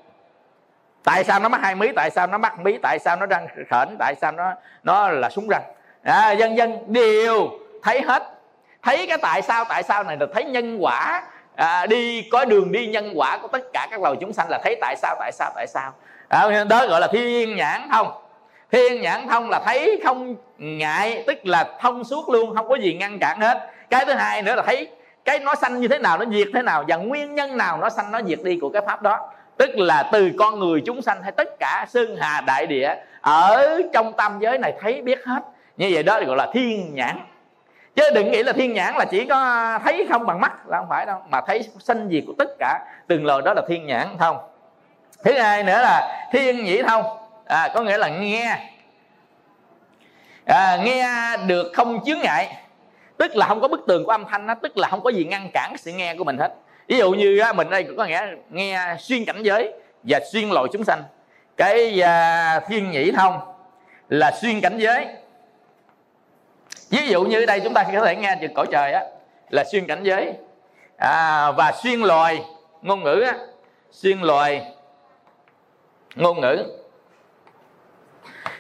Tại sao nó mắc hai mí? Tại sao nó mắc mí? Tại sao nó răng khển tại sao nó nó là súng răng? À, dần dần. Đều thấy hết. Thấy cái tại sao tại sao này là thấy nhân quả. À, đi có đường đi nhân quả của tất cả các loài chúng sanh là thấy tại sao tại sao tại sao. À, đó gọi là thiên nhãn thông. Thiên nhãn thông là thấy không ngại tức là thông suốt luôn không có gì ngăn cản hết. Cái thứ hai nữa là thấy cái nó sanh như thế nào nó diệt thế nào và nguyên nhân nào nó sanh nó diệt đi của cái pháp đó. Tức là từ con người chúng sanh hay tất cả sơn hà đại địa ở trong tam giới này thấy biết hết. Như vậy đó gọi là thiên nhãn. Chứ đừng nghĩ là thiên nhãn là chỉ có thấy không bằng mắt là không phải đâu. Mà thấy sanh diệt của tất cả từng lời đó là thiên nhãn thông thứ hai nữa là thiên nhĩ thông. À, có nghĩa là nghe. À, nghe được không chướng ngại tức là không có bức tường của âm thanh đó, tức là không có gì ngăn cản sự nghe của mình hết. Ví dụ như mình đây có nghĩa nghe xuyên cảnh giới và xuyên loại chúng sanh. Cái à, thiên nhĩ thông là xuyên cảnh giới. Ví dụ như đây chúng ta có thể nghe từ cõi trời á là xuyên cảnh giới. À, và xuyên loài ngôn ngữ á xuyên loài ngôn ngữ.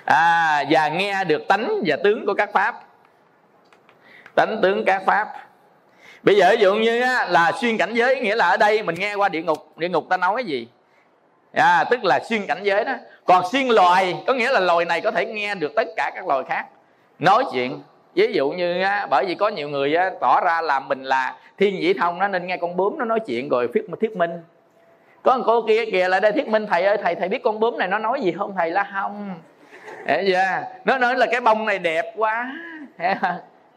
À, và nghe được tánh và tướng của các pháp tánh tướng các pháp. Bây giờ ví dụ như á, là xuyên cảnh giới nghĩa là ở đây mình nghe qua địa ngục địa ngục ta nói cái gì? À, tức là xuyên cảnh giới đó. Còn xuyên loài có nghĩa là loài này có thể nghe được tất cả các loài khác. Nói chuyện ví dụ như á, bởi vì có nhiều người á, tỏ ra là mình là thiên vị thông nó nên nghe con bướm nó nói chuyện rồi thuyết thuyết minh. Có một cô kia kìa lại đây thuyết minh thầy ơi thầy thầy biết con bướm này nó nói gì không? Thầy la không Hiểu nó nói là cái bông này đẹp quá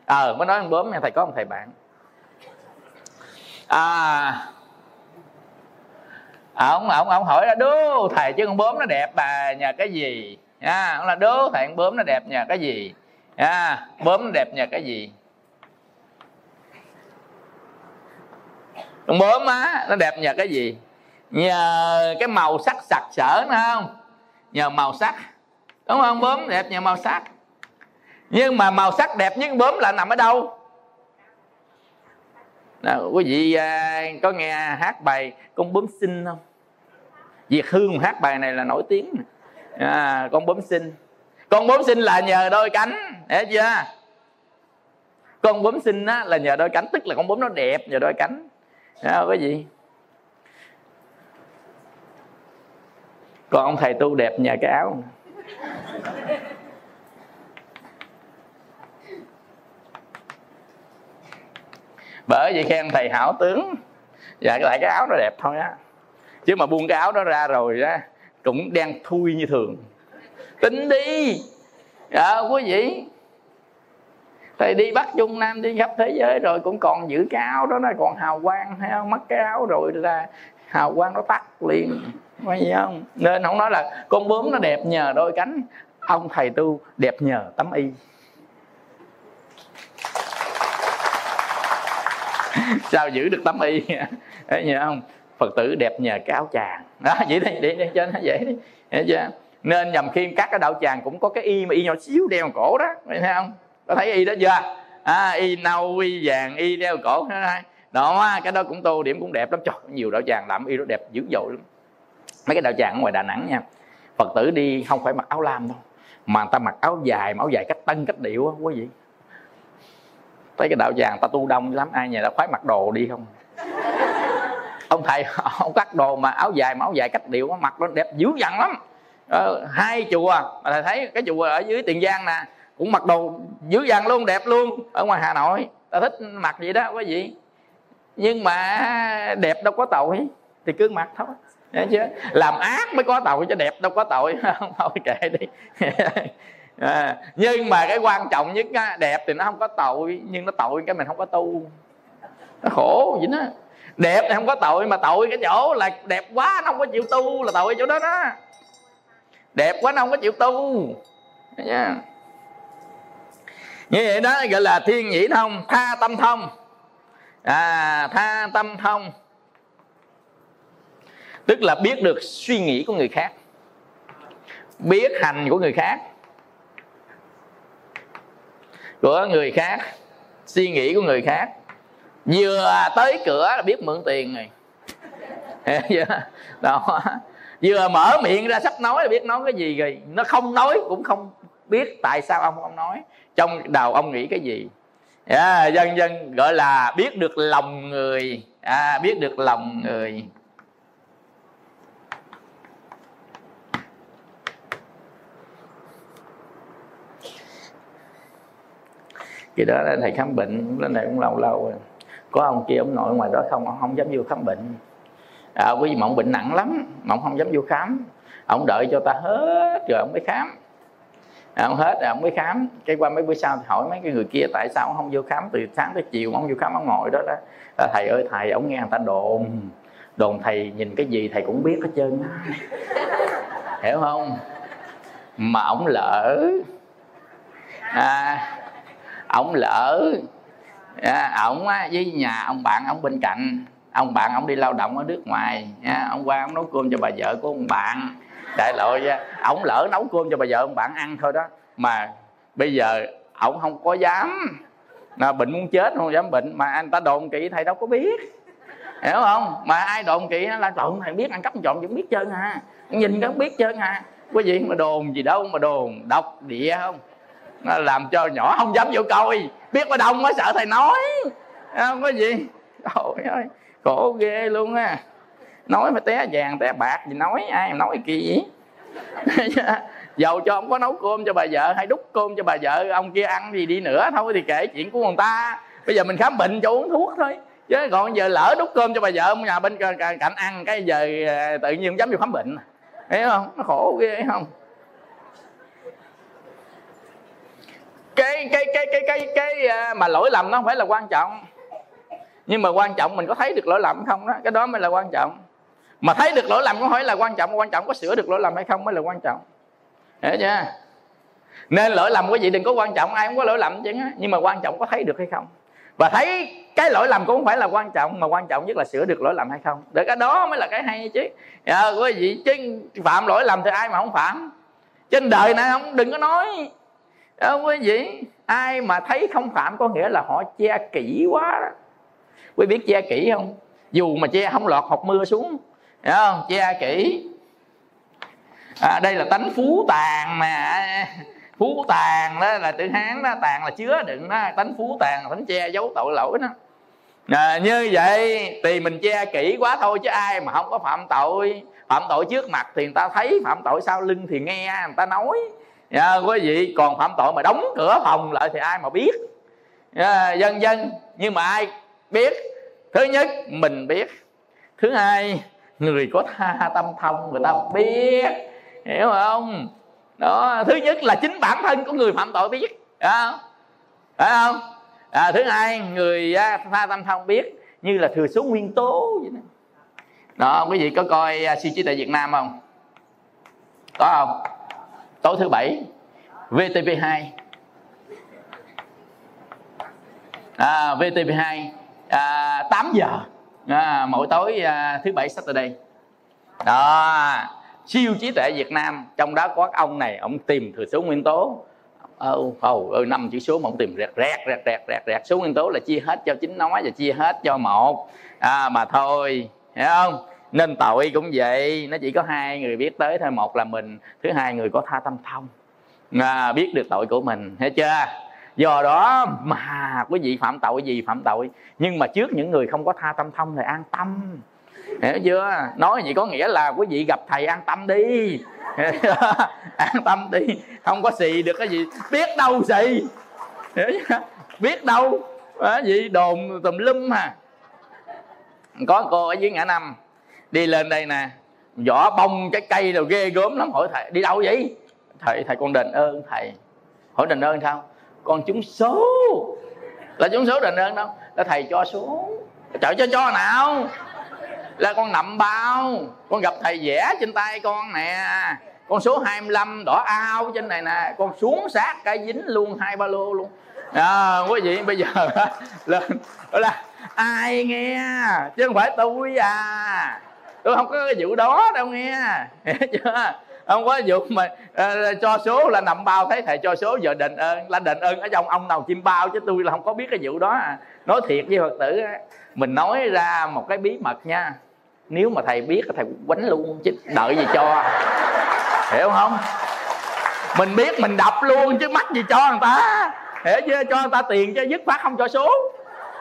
ờ mới nói ăn bướm nha thầy có một thầy bạn. À. à ông ông ông hỏi là đố thầy chứ con bướm nó đẹp bà nhà cái gì? À, ông là đố thầy con bướm nó đẹp nhà cái gì? À, bướm nó đẹp nhà cái gì? Con bướm á nó đẹp nhờ cái gì? Nhờ cái màu sắc sặc sỡ nữa không? Nhờ màu sắc. Đúng không? Bướm đẹp nhờ màu sắc nhưng mà màu sắc đẹp nhất bướm là nằm ở đâu? Nào, quý vị à, có nghe hát bài con bướm xinh không? Việt Hương hát bài này là nổi tiếng à, con bướm xinh. Con bướm xinh là nhờ đôi cánh hiểu chưa? Con bướm xinh á, là nhờ đôi cánh tức là con bướm nó đẹp nhờ đôi cánh. Đó, quý vị. Còn ông thầy tu đẹp nhờ cái áo. Bởi vậy khen thầy hảo tướng. Dạ lại cái áo nó đẹp thôi á. Chứ mà buông cái áo đó ra rồi á, cũng đang thui như thường. Tính đi. Dạ quý vị. Thầy đi bắc trung nam, đi khắp thế giới rồi cũng còn giữ cái áo đó nó còn hào quang hay không? Mất cái áo rồi ra, hào quang nó tắt liền. Phải gì không? Nên không nói là con bướm nó đẹp nhờ đôi cánh. Ông thầy tu đẹp nhờ tấm y. sao giữ được tấm y? Thấy nhớ không? Phật tử đẹp nhờ cái áo chàng. Đó vậy đi đi, đi cho nó dễ đi. Hiểu chưa? Nên nhầm khi các cái đạo tràng cũng có cái y mà y nhỏ xíu đeo cổ đó. Thấy không? Có thấy y đó chưa? À, y nâu y vàng y đeo cổ. Đó cái đó cũng tô điểm cũng đẹp lắm. Trời nhiều đạo tràng làm y đó đẹp dữ dội lắm. Mấy cái đạo tràng ở ngoài đà nẵng nha phật tử đi không phải mặc áo lam đâu mà người ta mặc áo dài mà áo dài cách tân cách điệu á quý vị tới cái đạo tràng ta tu đông lắm ai nhà đã khoái mặc đồ đi không? Ông thầy ông cắt đồ mà áo dài mà áo dài cách điệu mặc nó đẹp dữ dằn lắm. Ờ, hai chùa mà thầy thấy cái chùa ở dưới tiền giang nè cũng mặc đồ dữ dằn luôn đẹp luôn ở ngoài hà nội. Ta thích mặc vậy đó quý vị. Nhưng mà đẹp đâu có tội thì cứ mặc thôi. Đấy chứ làm ác mới có tội cho đẹp đâu có tội. Không thôi kệ đi. à, nhưng mà cái quan trọng nhất á, đẹp thì nó không có tội nhưng nó tội cái mình không có tu. Nó khổ vậy đó. Đẹp thì không có tội mà tội cái chỗ là đẹp quá nó không có chịu tu là tội chỗ đó đó. Đẹp quá nó không có chịu tu. Nha như vậy đó gọi là thiên nhĩ thông tha tâm thông. À tha tâm thông. Tức là biết được suy nghĩ của người khác biết hành của người khác của người khác suy nghĩ của người khác. Vừa tới cửa là biết mượn tiền rồi. Dạ, đó. Vừa mở miệng ra sắp nói là biết nói cái gì rồi. Nó không nói cũng không biết tại sao ông không nói. Trong đầu ông nghĩ cái gì? Yeah, dân dân gọi là biết được lòng người. À, biết được lòng người. Khi đó là thầy khám bệnh lên này cũng lâu lâu rồi. Có ông kia ông nội ngoài đó không? Ông không dám vô khám bệnh. À, quý vị mà ông bệnh nặng lắm mà ông không dám vô khám ông đợi cho ta hết rồi ông mới khám. À, ông hết rồi ông mới khám. Cái qua mấy bữa sau thì hỏi mấy cái người kia tại sao ông không vô khám? Từ sáng tới chiều ông vô khám ông ngồi đó đó. À, thầy ơi thầy ông nghe người ta đồn. Đồn thầy nhìn cái gì thầy cũng biết hết trơn á. Hiểu không? Mà ông lỡ. À, ông lỡ. À, với nhà ông bạn ông bên cạnh. Ông bạn ông đi lao động ở nước ngoài. Nha ông qua ông nấu cơm cho bà vợ của ông bạn. Đại loại ổng lỡ nấu cơm cho bà vợ ông bạn ăn thôi đó. Mà bây giờ ổng không có dám. Là bệnh muốn chết không dám bệnh. Mà anh ta đồn kỵ thầy đâu có biết. Hiểu không? Mà ai đồn kỵ nó là trộn thầy biết ăn cắp trộn vẫn biết trơn à. Nhìn cũng biết trơn à. Quý vị mà đồn gì đâu mà đồn. Độc địa không? Làm cho nhỏ không dám vô coi. Biết có đông mới sợ thầy nói. Không có gì. Trời ơi, khổ ghê luôn á. Nói phải té vàng, té bạc gì nói, ai nói kỳ gì dầu cho ông có nấu cơm cho bà vợ hay đút cơm cho bà vợ, ông kia ăn gì đi nữa, thôi thì kể chuyện của người ta. Bây giờ mình khám bệnh cho uống thuốc thôi. Chứ còn giờ lỡ đút cơm cho bà vợ, ông nhà bên cạnh ăn cái giờ à, tự nhiên không dám vô khám bệnh. Thấy không? Nó khổ ghê không? Cái cái cái cái cái cái à, mà lỗi lầm nó không phải là quan trọng. Nhưng mà quan trọng mình có thấy được lỗi lầm không đó? Cái đó mới là quan trọng. Mà thấy được lỗi lầm có phải là quan trọng quan trọng có sửa được lỗi lầm hay không mới là quan trọng. Hiểu chưa? Nên lỗi lầm của vị đừng có quan trọng ai cũng có lỗi lầm chứ nhưng mà quan trọng có thấy được hay không? Và thấy cái lỗi lầm cũng không phải là quan trọng mà quan trọng nhất là sửa được lỗi lầm hay không. Để cái đó mới là cái hay chứ. À, quý vị chứ phạm lỗi lầm thì ai mà không phạm? Trên đời này không đừng có nói không quý vị ai mà thấy không phạm có nghĩa là họ che kỹ quá đó. Quý biết che kỹ không? Dù mà che không lọt hột mưa xuống hiểu không? Che kỹ. À, đây là tánh phú tàn mà phú tàn đó là từ hán đó tàn là chứa đựng đó. Tánh phú tàn là tánh che giấu tội lỗi đó. À, như vậy thì mình che kỹ quá thôi chứ ai mà không có phạm tội. Phạm tội trước mặt thì người ta thấy phạm tội sau lưng thì nghe người ta nói nha quý vị còn phạm tội mà đóng cửa phòng lại thì ai mà biết? Dân dân nhưng mà ai biết? Thứ nhất mình biết. Thứ hai người có tha tâm thông người ta biết. Hiểu không? Đó thứ nhất là chính bản thân của người phạm tội biết. Phải không? Phải không? À, thứ hai người à, tha tâm thông biết như là thừa số nguyên tố vậy đó. đó quý vị có coi uh, siêu trí tại Việt Nam không? Có không? Tối thứ bảy VTV2 à, VTV2 à, 8 giờ. À, mỗi tối à, thứ bảy Saturday. Đó siêu trí tuệ Việt Nam. Trong đó có ông này ông tìm thừa số nguyên tố. Ơ oh, oh, năm chữ số mà ông tìm rẹt rẹt rẹt rẹt rẹt rẹt. Số nguyên tố là chia hết cho chính nói và chia hết cho một. À, mà thôi hiểu không? Nên tội cũng vậy nó chỉ có hai người biết tới thôi. Một là mình thứ hai người có tha tâm thông à, biết được tội của mình thấy chưa? Do đó mà quý vị phạm tội gì phạm tội nhưng mà trước những người không có tha tâm thông thì an tâm. Hiểu chưa? Nói vậy có nghĩa là quý vị gặp thầy an tâm đi. An tâm đi không có xì được cái gì. Biết đâu xì. Hiểu chưa? Biết đâu. Cái gì đồn tùm lum hà có cô ở dưới ngã năm đi lên đây nè. Vỏ bông cái cây rồi ghê gớm lắm. Hỏi thầy đi đâu vậy? Thầy thầy con đền ơn thầy. Hỏi đền ơn sao? Con trúng số. Là trúng số đền ơn đâu? Là thầy cho số. Trời cho cho nào. Là con nằm bao. Con gặp thầy vẽ trên tay con nè. Con số 25 đỏ ao trên này nè. Con xuống sát cái dính luôn hai ba lô luôn. À, quý vị bây giờ lên. Là ai nghe? Chứ không phải tôi à tôi không có cái vụ đó đâu nghe. Hiểu chưa? Không có vụ mà uh, cho số là nằm bao thấy thầy cho số giờ đền ơn là đền ơn ở trong ông nào chim bao chứ tôi là không có biết cái vụ đó. À. nói thiệt với phật tử mình nói ra một cái bí mật nha. Nếu mà thầy biết thầy quánh luôn chứ đợi gì cho. Hiểu không? Mình biết mình đập luôn chứ mắc gì cho người ta. Hiểu chưa? Cho người ta tiền chứ dứt khoát không cho số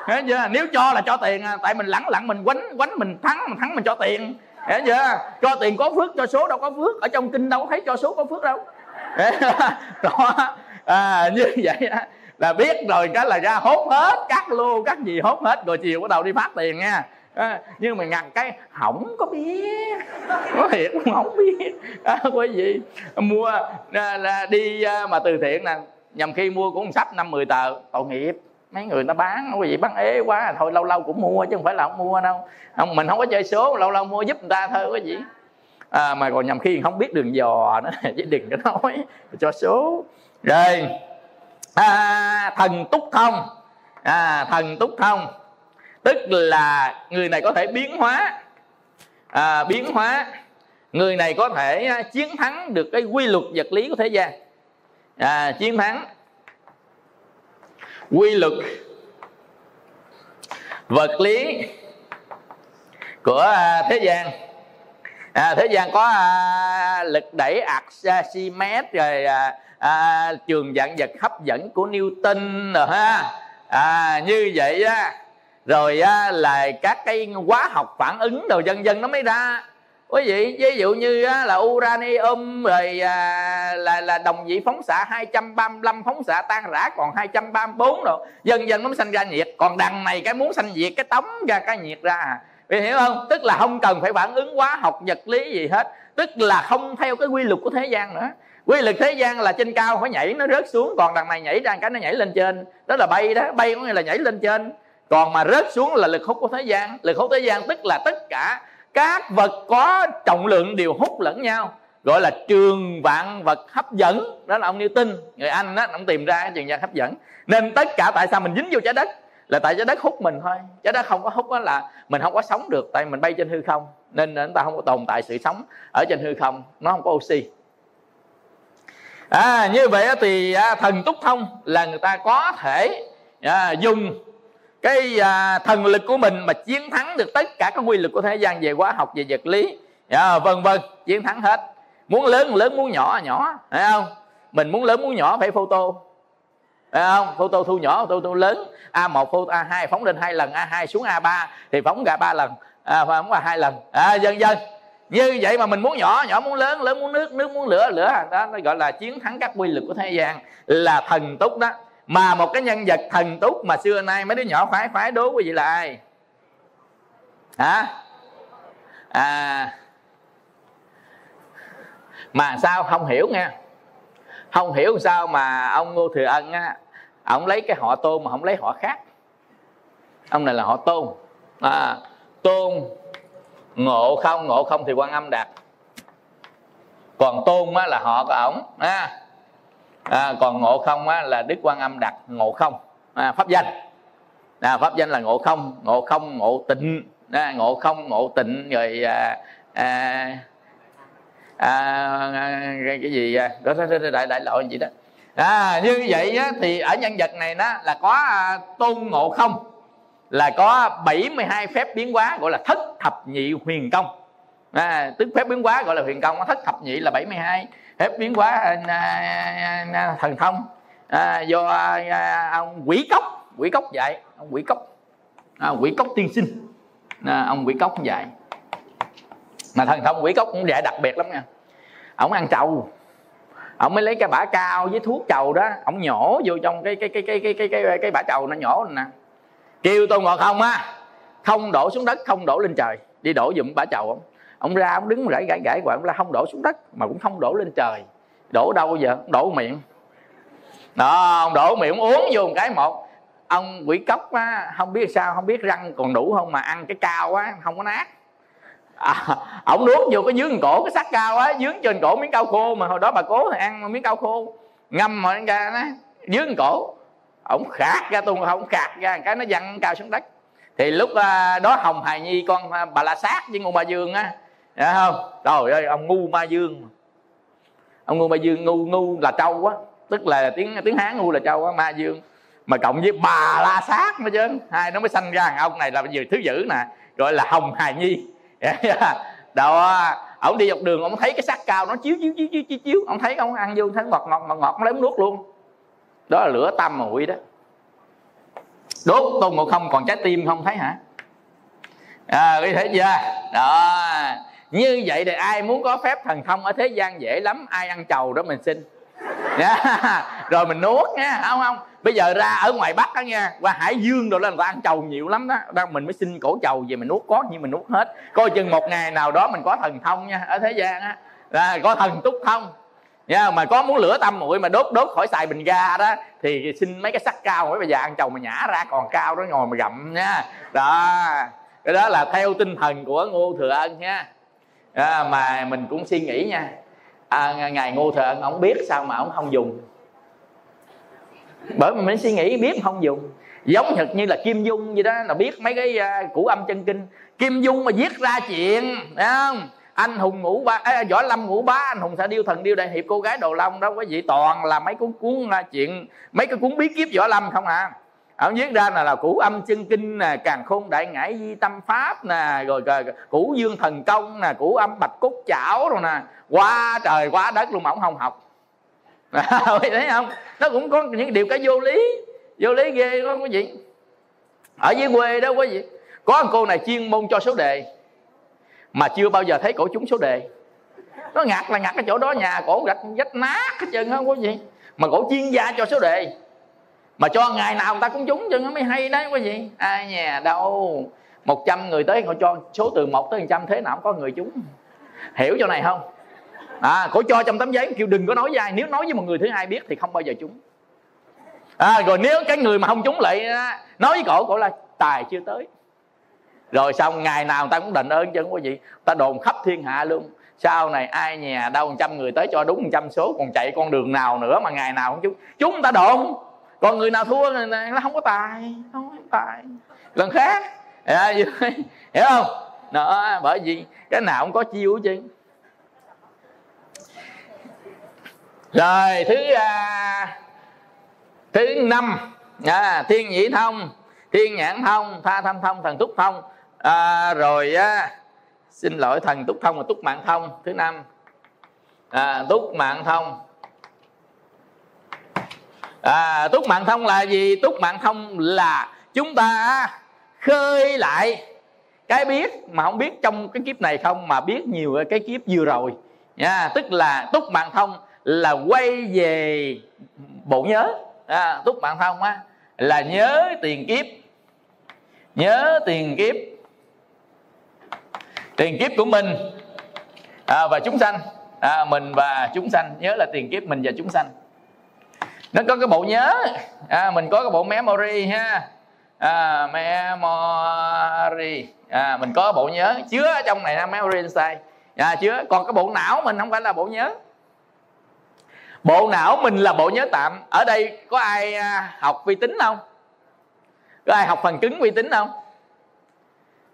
hiểu chưa? Nếu cho là cho tiền à, tại mình lẳng lặng mình quánh quánh mình thắng mình thắng mình cho tiền. Hiểu chưa? Cho tiền có phước cho số đâu có phước. Ở trong kinh đâu thấy cho số có phước đâu. Đó. À, như vậy là biết rồi cái là ra hốt hết các lô các gì hốt hết. Rồi chiều bắt đầu đi phát tiền nha. À, nhưng mà ngặt cái không có biết. Có thiệt không? Biết. À, quý vị mua à, là đi à, mà từ thiện nè nhầm khi mua cũng sách năm mười tờ. Tội nghiệp mấy người ta bán quý vị bán ế quá à. thôi lâu lâu cũng mua chứ không phải là không mua đâu. Không mình không có chơi số lâu lâu mua giúp người ta thôi quý vị. À, mà còn nhầm khi không biết đường dò nữa chứ đừng có nói cho số. Rồi. À, thần túc thông. À, thần túc thông. Tức là người này có thể biến hóa. À, biến hóa. Người này có thể à, chiến thắng được cái quy luật vật lý của thế gian. À, chiến thắng quy luật vật lý của à, thế gian. À, thế gian có à, lực đẩy Archimedes rồi à, à, trường dạng vật hấp dẫn của Newton rồi ha. À, như vậy á rồi á, là các cái hóa học phản ứng rồi dân dân nó mới ra quý vị ví dụ như á, là uranium rồi à, là là đồng vị phóng xạ 235 phóng xạ tan rã còn 234 rồi dần dần nó mới sanh ra nhiệt. Còn đằng này cái muốn sanh nhiệt cái tống ra cái nhiệt ra à. Vì hiểu không? Tức là không cần phải phản ứng hóa học vật lý gì hết. Tức là không theo cái quy luật của thế gian nữa. Quy luật thế gian là trên cao phải nhảy nó rớt xuống còn đằng này nhảy ra cái nó nhảy lên trên. Đó là bay đó bay có nghĩa là nhảy lên trên. Còn mà rớt xuống là lực hút của thế gian. Lực hút thế gian tức là tất cả các vật có trọng lượng đều hút lẫn nhau gọi là trường vạn vật hấp dẫn. Đó là ông Newton người Anh đó ông tìm ra cái trường vạn hấp dẫn. Nên tất cả tại sao mình dính vô trái đất? Là tại trái đất hút mình thôi. Trái đất không có hút đó là mình không có sống được tại mình bay trên hư không. Nên chúng ta không có tồn tại sự sống ở trên hư không. Nó không có oxy. À, như vậy thì à, thần túc thông là người ta có thể à, dùng cái à, thần lực của mình mà chiến thắng được tất cả các quy luật của thế gian về hóa học về vật lý à, vân vân chiến thắng hết. Muốn lớn lớn muốn nhỏ nhỏ phải không? Mình muốn lớn muốn nhỏ phải photo phải không? Photo thu nhỏ photo thu lớn. A 1 photo a 2 phóng lên hai lần a 2 xuống a 3 thì phóng ra ba lần à, phóng qua hai lần. À, dần dần như vậy mà mình muốn nhỏ nhỏ muốn lớn lớn muốn nước nước muốn lửa lửa đó nó gọi là chiến thắng các quy luật của thế gian. Là thần túc đó mà một cái nhân vật thần túc mà xưa nay mấy đứa nhỏ khoái khoái đố quý vị là ai? Hả? À. Mà sao không hiểu nha không hiểu sao mà ông ngô thừa ân á ông lấy cái họ tôn mà không lấy họ khác. Ông này là họ tôn. À, tôn ngộ không? Ngộ không thì quan âm đạt. Còn tôn á, là họ của ổng à, à, còn ngộ không á, là đức quan âm đặt ngộ không. À, pháp danh. À, pháp danh là ngộ không. Ngộ không ngộ tịnh. À, ngộ không ngộ tịnh rồi à, à, à, cái gì à, đó, đại đại loại gì đó. À, như vậy á, thì ở nhân vật này đó là có à, tôn ngộ không là có 72 phép biến hóa gọi là thất thập nhị huyền công. À, tức phép biến hóa gọi là huyền công thất thập nhị là 72 phép biến hóa à, à, à, thần thông. À, do à, ông quỷ cốc quỷ cốc dạy ông quỷ cốc. À, quỷ cốc tiên sinh. À, ông quỷ cốc dạy. Mà thần thông quỷ cốc cũng dạy đặc biệt lắm nha. Ông ăn trầu. Ông mới lấy cái bả cao với thuốc trầu đó ông nhổ vô trong cái cái cái cái cái cái cái, cái bả trầu nó nhổ nè. Kêu tôi ngồi không á. Không đổ xuống đất không đổ lên trời. Đi đổ dùm bả chầu ông ông ra ông đứng gãy gãy gãy hoài ông la không đổ xuống đất mà cũng không đổ lên trời. Đổ đâu giờ? Đổ miệng. Đó ông đổ miệng uống vô một cái một. Ông quỷ cốc á không biết sao không biết răng còn đủ không mà ăn cái cao á không có nát. À, ông nuốt vô cái dướng cổ cái sắt cao á dướng trên cổ miếng cao khô mà hồi đó bà cố thì ăn miếng cao khô. Ngâm mà ra nó dướng cổ. Ổng khạc ra tôi không khạc ra cái nó văng cao xuống đất. Thì lúc à, đó hồng hài nhi con à, bà la sát với ngô bà dương á Dạ không? Trời ơi ông ngu ma dương ông ngu ma dương ngu ngu là trâu á. Tức là tiếng tiếng hán ngu là trâu á ma dương. Mà cộng với bà la sát nữa chứ. Hai nó mới sanh ra ông này là vừa thứ dữ nè gọi là hồng hài nhi. Đó ông đi dọc đường ông thấy cái sắc cao nó chiếu chiếu chiếu chiếu chiếu, chiếu. ông thấy ông ăn vô thấy ngọt ngọt ngọt ngọt lấy nuốt luôn. Đó là lửa tâm muội đó. Đốt tôn ngộ không còn trái tim không thấy hả? À quý thấy chưa? Đó như vậy thì ai muốn có phép thần thông ở thế gian dễ lắm, ai ăn chầu đó mình xin. Yeah. rồi mình nuốt nha, không không. Bây giờ ra ở ngoài bắc đó nha, qua hải dương rồi là người ta ăn chầu nhiều lắm đó. Đang mình mới xin cổ chầu về mình nuốt, có nhưng mình nuốt hết. Coi chừng một ngày nào đó mình có thần thông nha, ở thế gian á. Là có thần túc thông. Nha, mà có muốn lửa tâm muội mà đốt đốt khỏi xài bình ga đó, thì xin mấy cái sắt cao mấy bây giờ ăn chầu mà nhả ra còn cao đó, ngồi mà gặm nha. Đó, cái đó là theo tinh thần của ngô thừa ân nha à, mà mình cũng suy nghĩ nha. À, ngài ngô thừa ông biết sao mà ông không dùng? Bởi vì mình suy nghĩ biết không dùng. Giống thật như là kim dung vậy đó là biết mấy cái uh, củ âm chân kinh. Kim dung mà viết ra chuyện thấy không? Anh hùng ngũ ba à, võ lâm ngũ bá anh hùng xạ điêu thần điêu đại hiệp cô gái đồ long đó quý vị toàn là mấy cuốn cuốn à, chuyện mấy cái cuốn bí kíp võ lâm không à? Ông viết ra là là củ âm chân kinh nè càng khôn đại ngải di tâm pháp nè rồi, rồi củ dương thần công nè củ âm bạch cốt chảo rồi nè. Quá trời quá đất luôn mà ông không học. Thấy không? Nó cũng có những điều cái vô lý. Vô lý ghê đó quý vị ở dưới quê đó quý vị có một cô này chuyên môn cho số đề mà chưa bao giờ thấy cổ trúng số đề. Nó ngặt là ngặt cái chỗ đó nhà cổ gạch vách nát hết trơn á quý vị mà cổ chuyên gia cho số đề mà cho ngày nào người ta cũng trúng cho nó mới hay đấy quý vị. Ai nhà đâu. 100 người tới họ cho số từ 1 tới 100 thế nào cũng có người trúng hiểu chỗ này không? À cổ cho trong tấm giấy kêu đừng có nói với ai. Nếu nói với một người thứ hai biết thì không bao giờ trúng à, rồi nếu cái người mà không trúng lại nói với cổ cổ là tài chưa tới. Rồi xong ngày nào người ta cũng đền ơn chứ quý vị. Ta đồn khắp thiên hạ luôn. Sau này ai nhà đâu trăm người tới cho đúng trăm số còn chạy con đường nào nữa mà ngày nào cũng chúng chúng ta đồn còn người nào thua người này nó không có tài không có tài. Lần khác à, hiểu không? Đó bởi vì cái nào cũng có chiêu chứ rồi thứ à, thứ năm à, thiên nhĩ thông thiên nhãn thông tha tham thông thần túc thông. À, rồi à, xin lỗi thần túc thông và túc mạng thông thứ năm. À, túc mạng thông à, túc mạng thông là gì túc mạng thông là chúng ta khơi lại cái biết mà không biết trong cái kiếp này không mà biết nhiều cái kiếp vừa rồi. Nha tức là túc mạng thông là quay về bộ nhớ. À, túc mạng thông á là nhớ tiền kiếp. Nhớ tiền kiếp. Tiền kiếp của mình. À, và chúng sanh. À, mình và chúng sanh. Nhớ là tiền kiếp mình và chúng sanh nó có cái bộ nhớ. À, mình có cái bộ memory ha. À, memory. À, mình có bộ nhớ. Chứa ở trong này là memory inside. À, chứa. Còn cái bộ não mình không phải là bộ nhớ. Bộ não mình là bộ nhớ tạm. Ở đây có ai à, học vi tính không? Có ai học phần cứng vi tính không?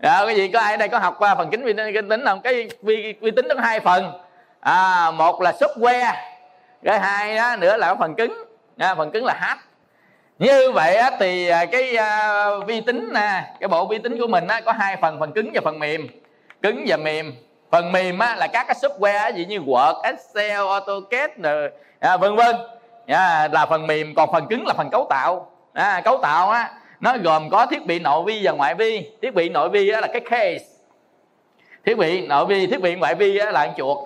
À, cái gì? Có ai ở đây có học qua phần kính vi tính không? Cái vi, vi tính có hai phần. À, một là software cái hai đó nữa là phần cứng à, phần cứng là hát. Như vậy á, thì à, cái uh, vi tính nè cái bộ vi tính của mình á, có hai phần phần cứng và phần mềm. Cứng và mềm. Phần mềm á, là các cái software gì như Word, Excel, AutoCAD rồi à, vân vân. À, là phần mềm còn phần cứng là phần cấu tạo. À, cấu tạo á nó gồm có thiết bị nội vi và ngoại vi. Thiết bị nội vi á, là cái case. Thiết bị nội vi thiết bị ngoại vi á, là con chuột.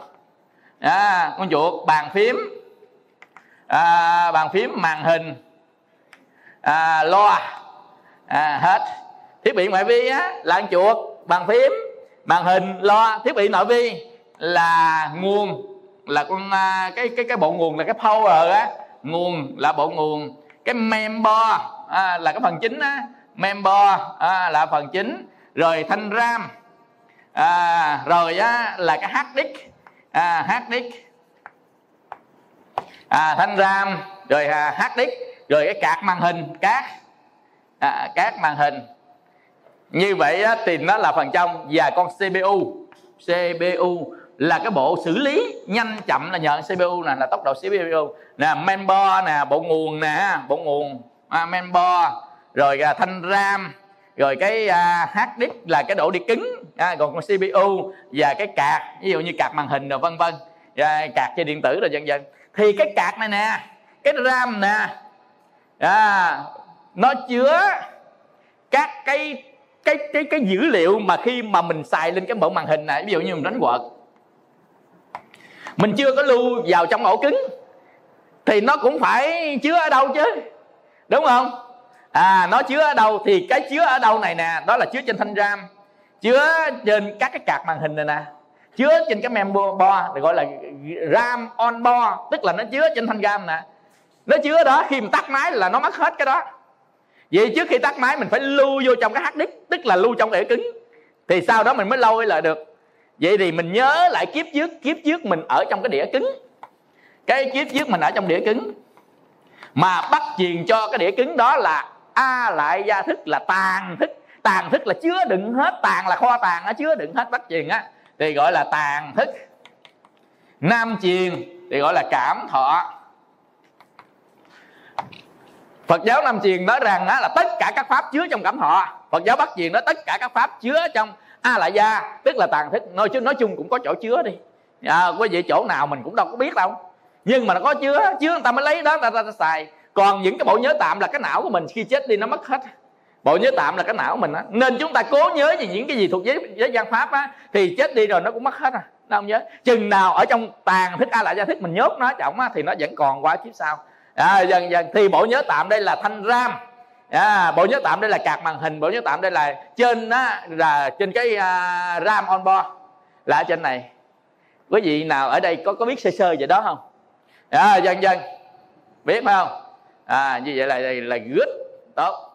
À, con chuột bàn phím à, bàn phím màn hình. À, loa. À, hết. Thiết bị ngoại vi á, là ăn chuột. Bàn phím màn hình loa. Thiết bị nội vi là nguồn là con à, cái cái cái bộ nguồn là cái power á. Nguồn là bộ nguồn. Cái member à, là cái phần chính á. Member à, là phần chính. Rồi thanh ram. À, rồi á, là cái hard disk. À, hard disk à, thanh ram rồi à, hard rồi cái card màn hình card à, card màn hình. Như vậy á, thì nó là phần trong và con CPU CPU là cái bộ xử lý nhanh chậm là nhờ CPU nè là tốc độ CPU nè member nè bộ nguồn nè bộ nguồn à, member. Rồi à, thanh ram rồi cái à, hard disk là cái độ đi cứng à, còn con CPU và cái card ví dụ như card màn hình rồi vân vân. Dạ, à, card chơi điện tử rồi vân vân thì cái cạc này nè cái ram nè à, nó chứa các cái cái cái cái dữ liệu mà khi mà mình xài lên cái bộ màn hình này. Ví dụ như mình đánh quật mình chưa có lưu vào trong ổ cứng thì nó cũng phải chứa ở đâu chứ? Đúng không? À nó chứa ở đâu thì cái chứa ở đâu này nè đó là chứa trên thanh ram chứa trên các cái card màn hình này nè chứa trên cái mem bo gọi là ram on bo, tức là nó chứa trên thanh ram nè. Nó chứa đó khi mình tắt máy là nó mất hết cái đó. Vậy trước khi tắt máy mình phải lưu vô trong cái hard disk tức là lưu trong ổ cứng. Thì sau đó mình mới lôi lại được. Vậy thì mình nhớ lại kiếp trước kiếp trước mình ở trong cái đĩa cứng. Cái kiếp trước mình ở trong đĩa cứng. Mà bắt truyền cho cái đĩa cứng đó là a lại gia thức là tàn thức. Tàn thức là chứa đựng hết tàn là kho tàng nó chứa đựng hết bắt truyền á thì gọi là tàn thức. Nam truyền thì gọi là cảm thọ. Phật giáo Nam truyền nói rằng á, là tất cả các pháp chứa trong cảm thọ. Phật giáo Bắc truyền nói tất cả các pháp chứa trong a lại gia tức là tàn thức. Nói chứ nói chung cũng có chỗ chứa đi. À, quý vị chỗ nào mình cũng đâu có biết đâu. Nhưng mà nó có chứa chứa người ta mới lấy đó ta, ta, ta, ta xài. Còn những cái bộ nhớ tạm là cái não của mình khi chết đi nó mất hết bộ nhớ tạm là cái não mình á. Nên chúng ta cố nhớ về những cái gì thuộc giới giới gian pháp á thì chết đi rồi nó cũng mất hết à. Nó không nhớ. Chừng nào ở trong tàn thức a lại gia thức mình nhốt nó trọng á thì nó vẫn còn qua kiếp sau. À, dần dần. Thì bộ nhớ tạm đây là thanh ram. À, bộ nhớ tạm đây là cạc màn hình. Bộ nhớ tạm đây là trên á là trên cái uh, ram on board. Là ở trên này. Quý vị nào ở đây có có biết sơ sơ về đó không? À, dần dần. Biết phải không? À như vậy là là, là good. Tốt.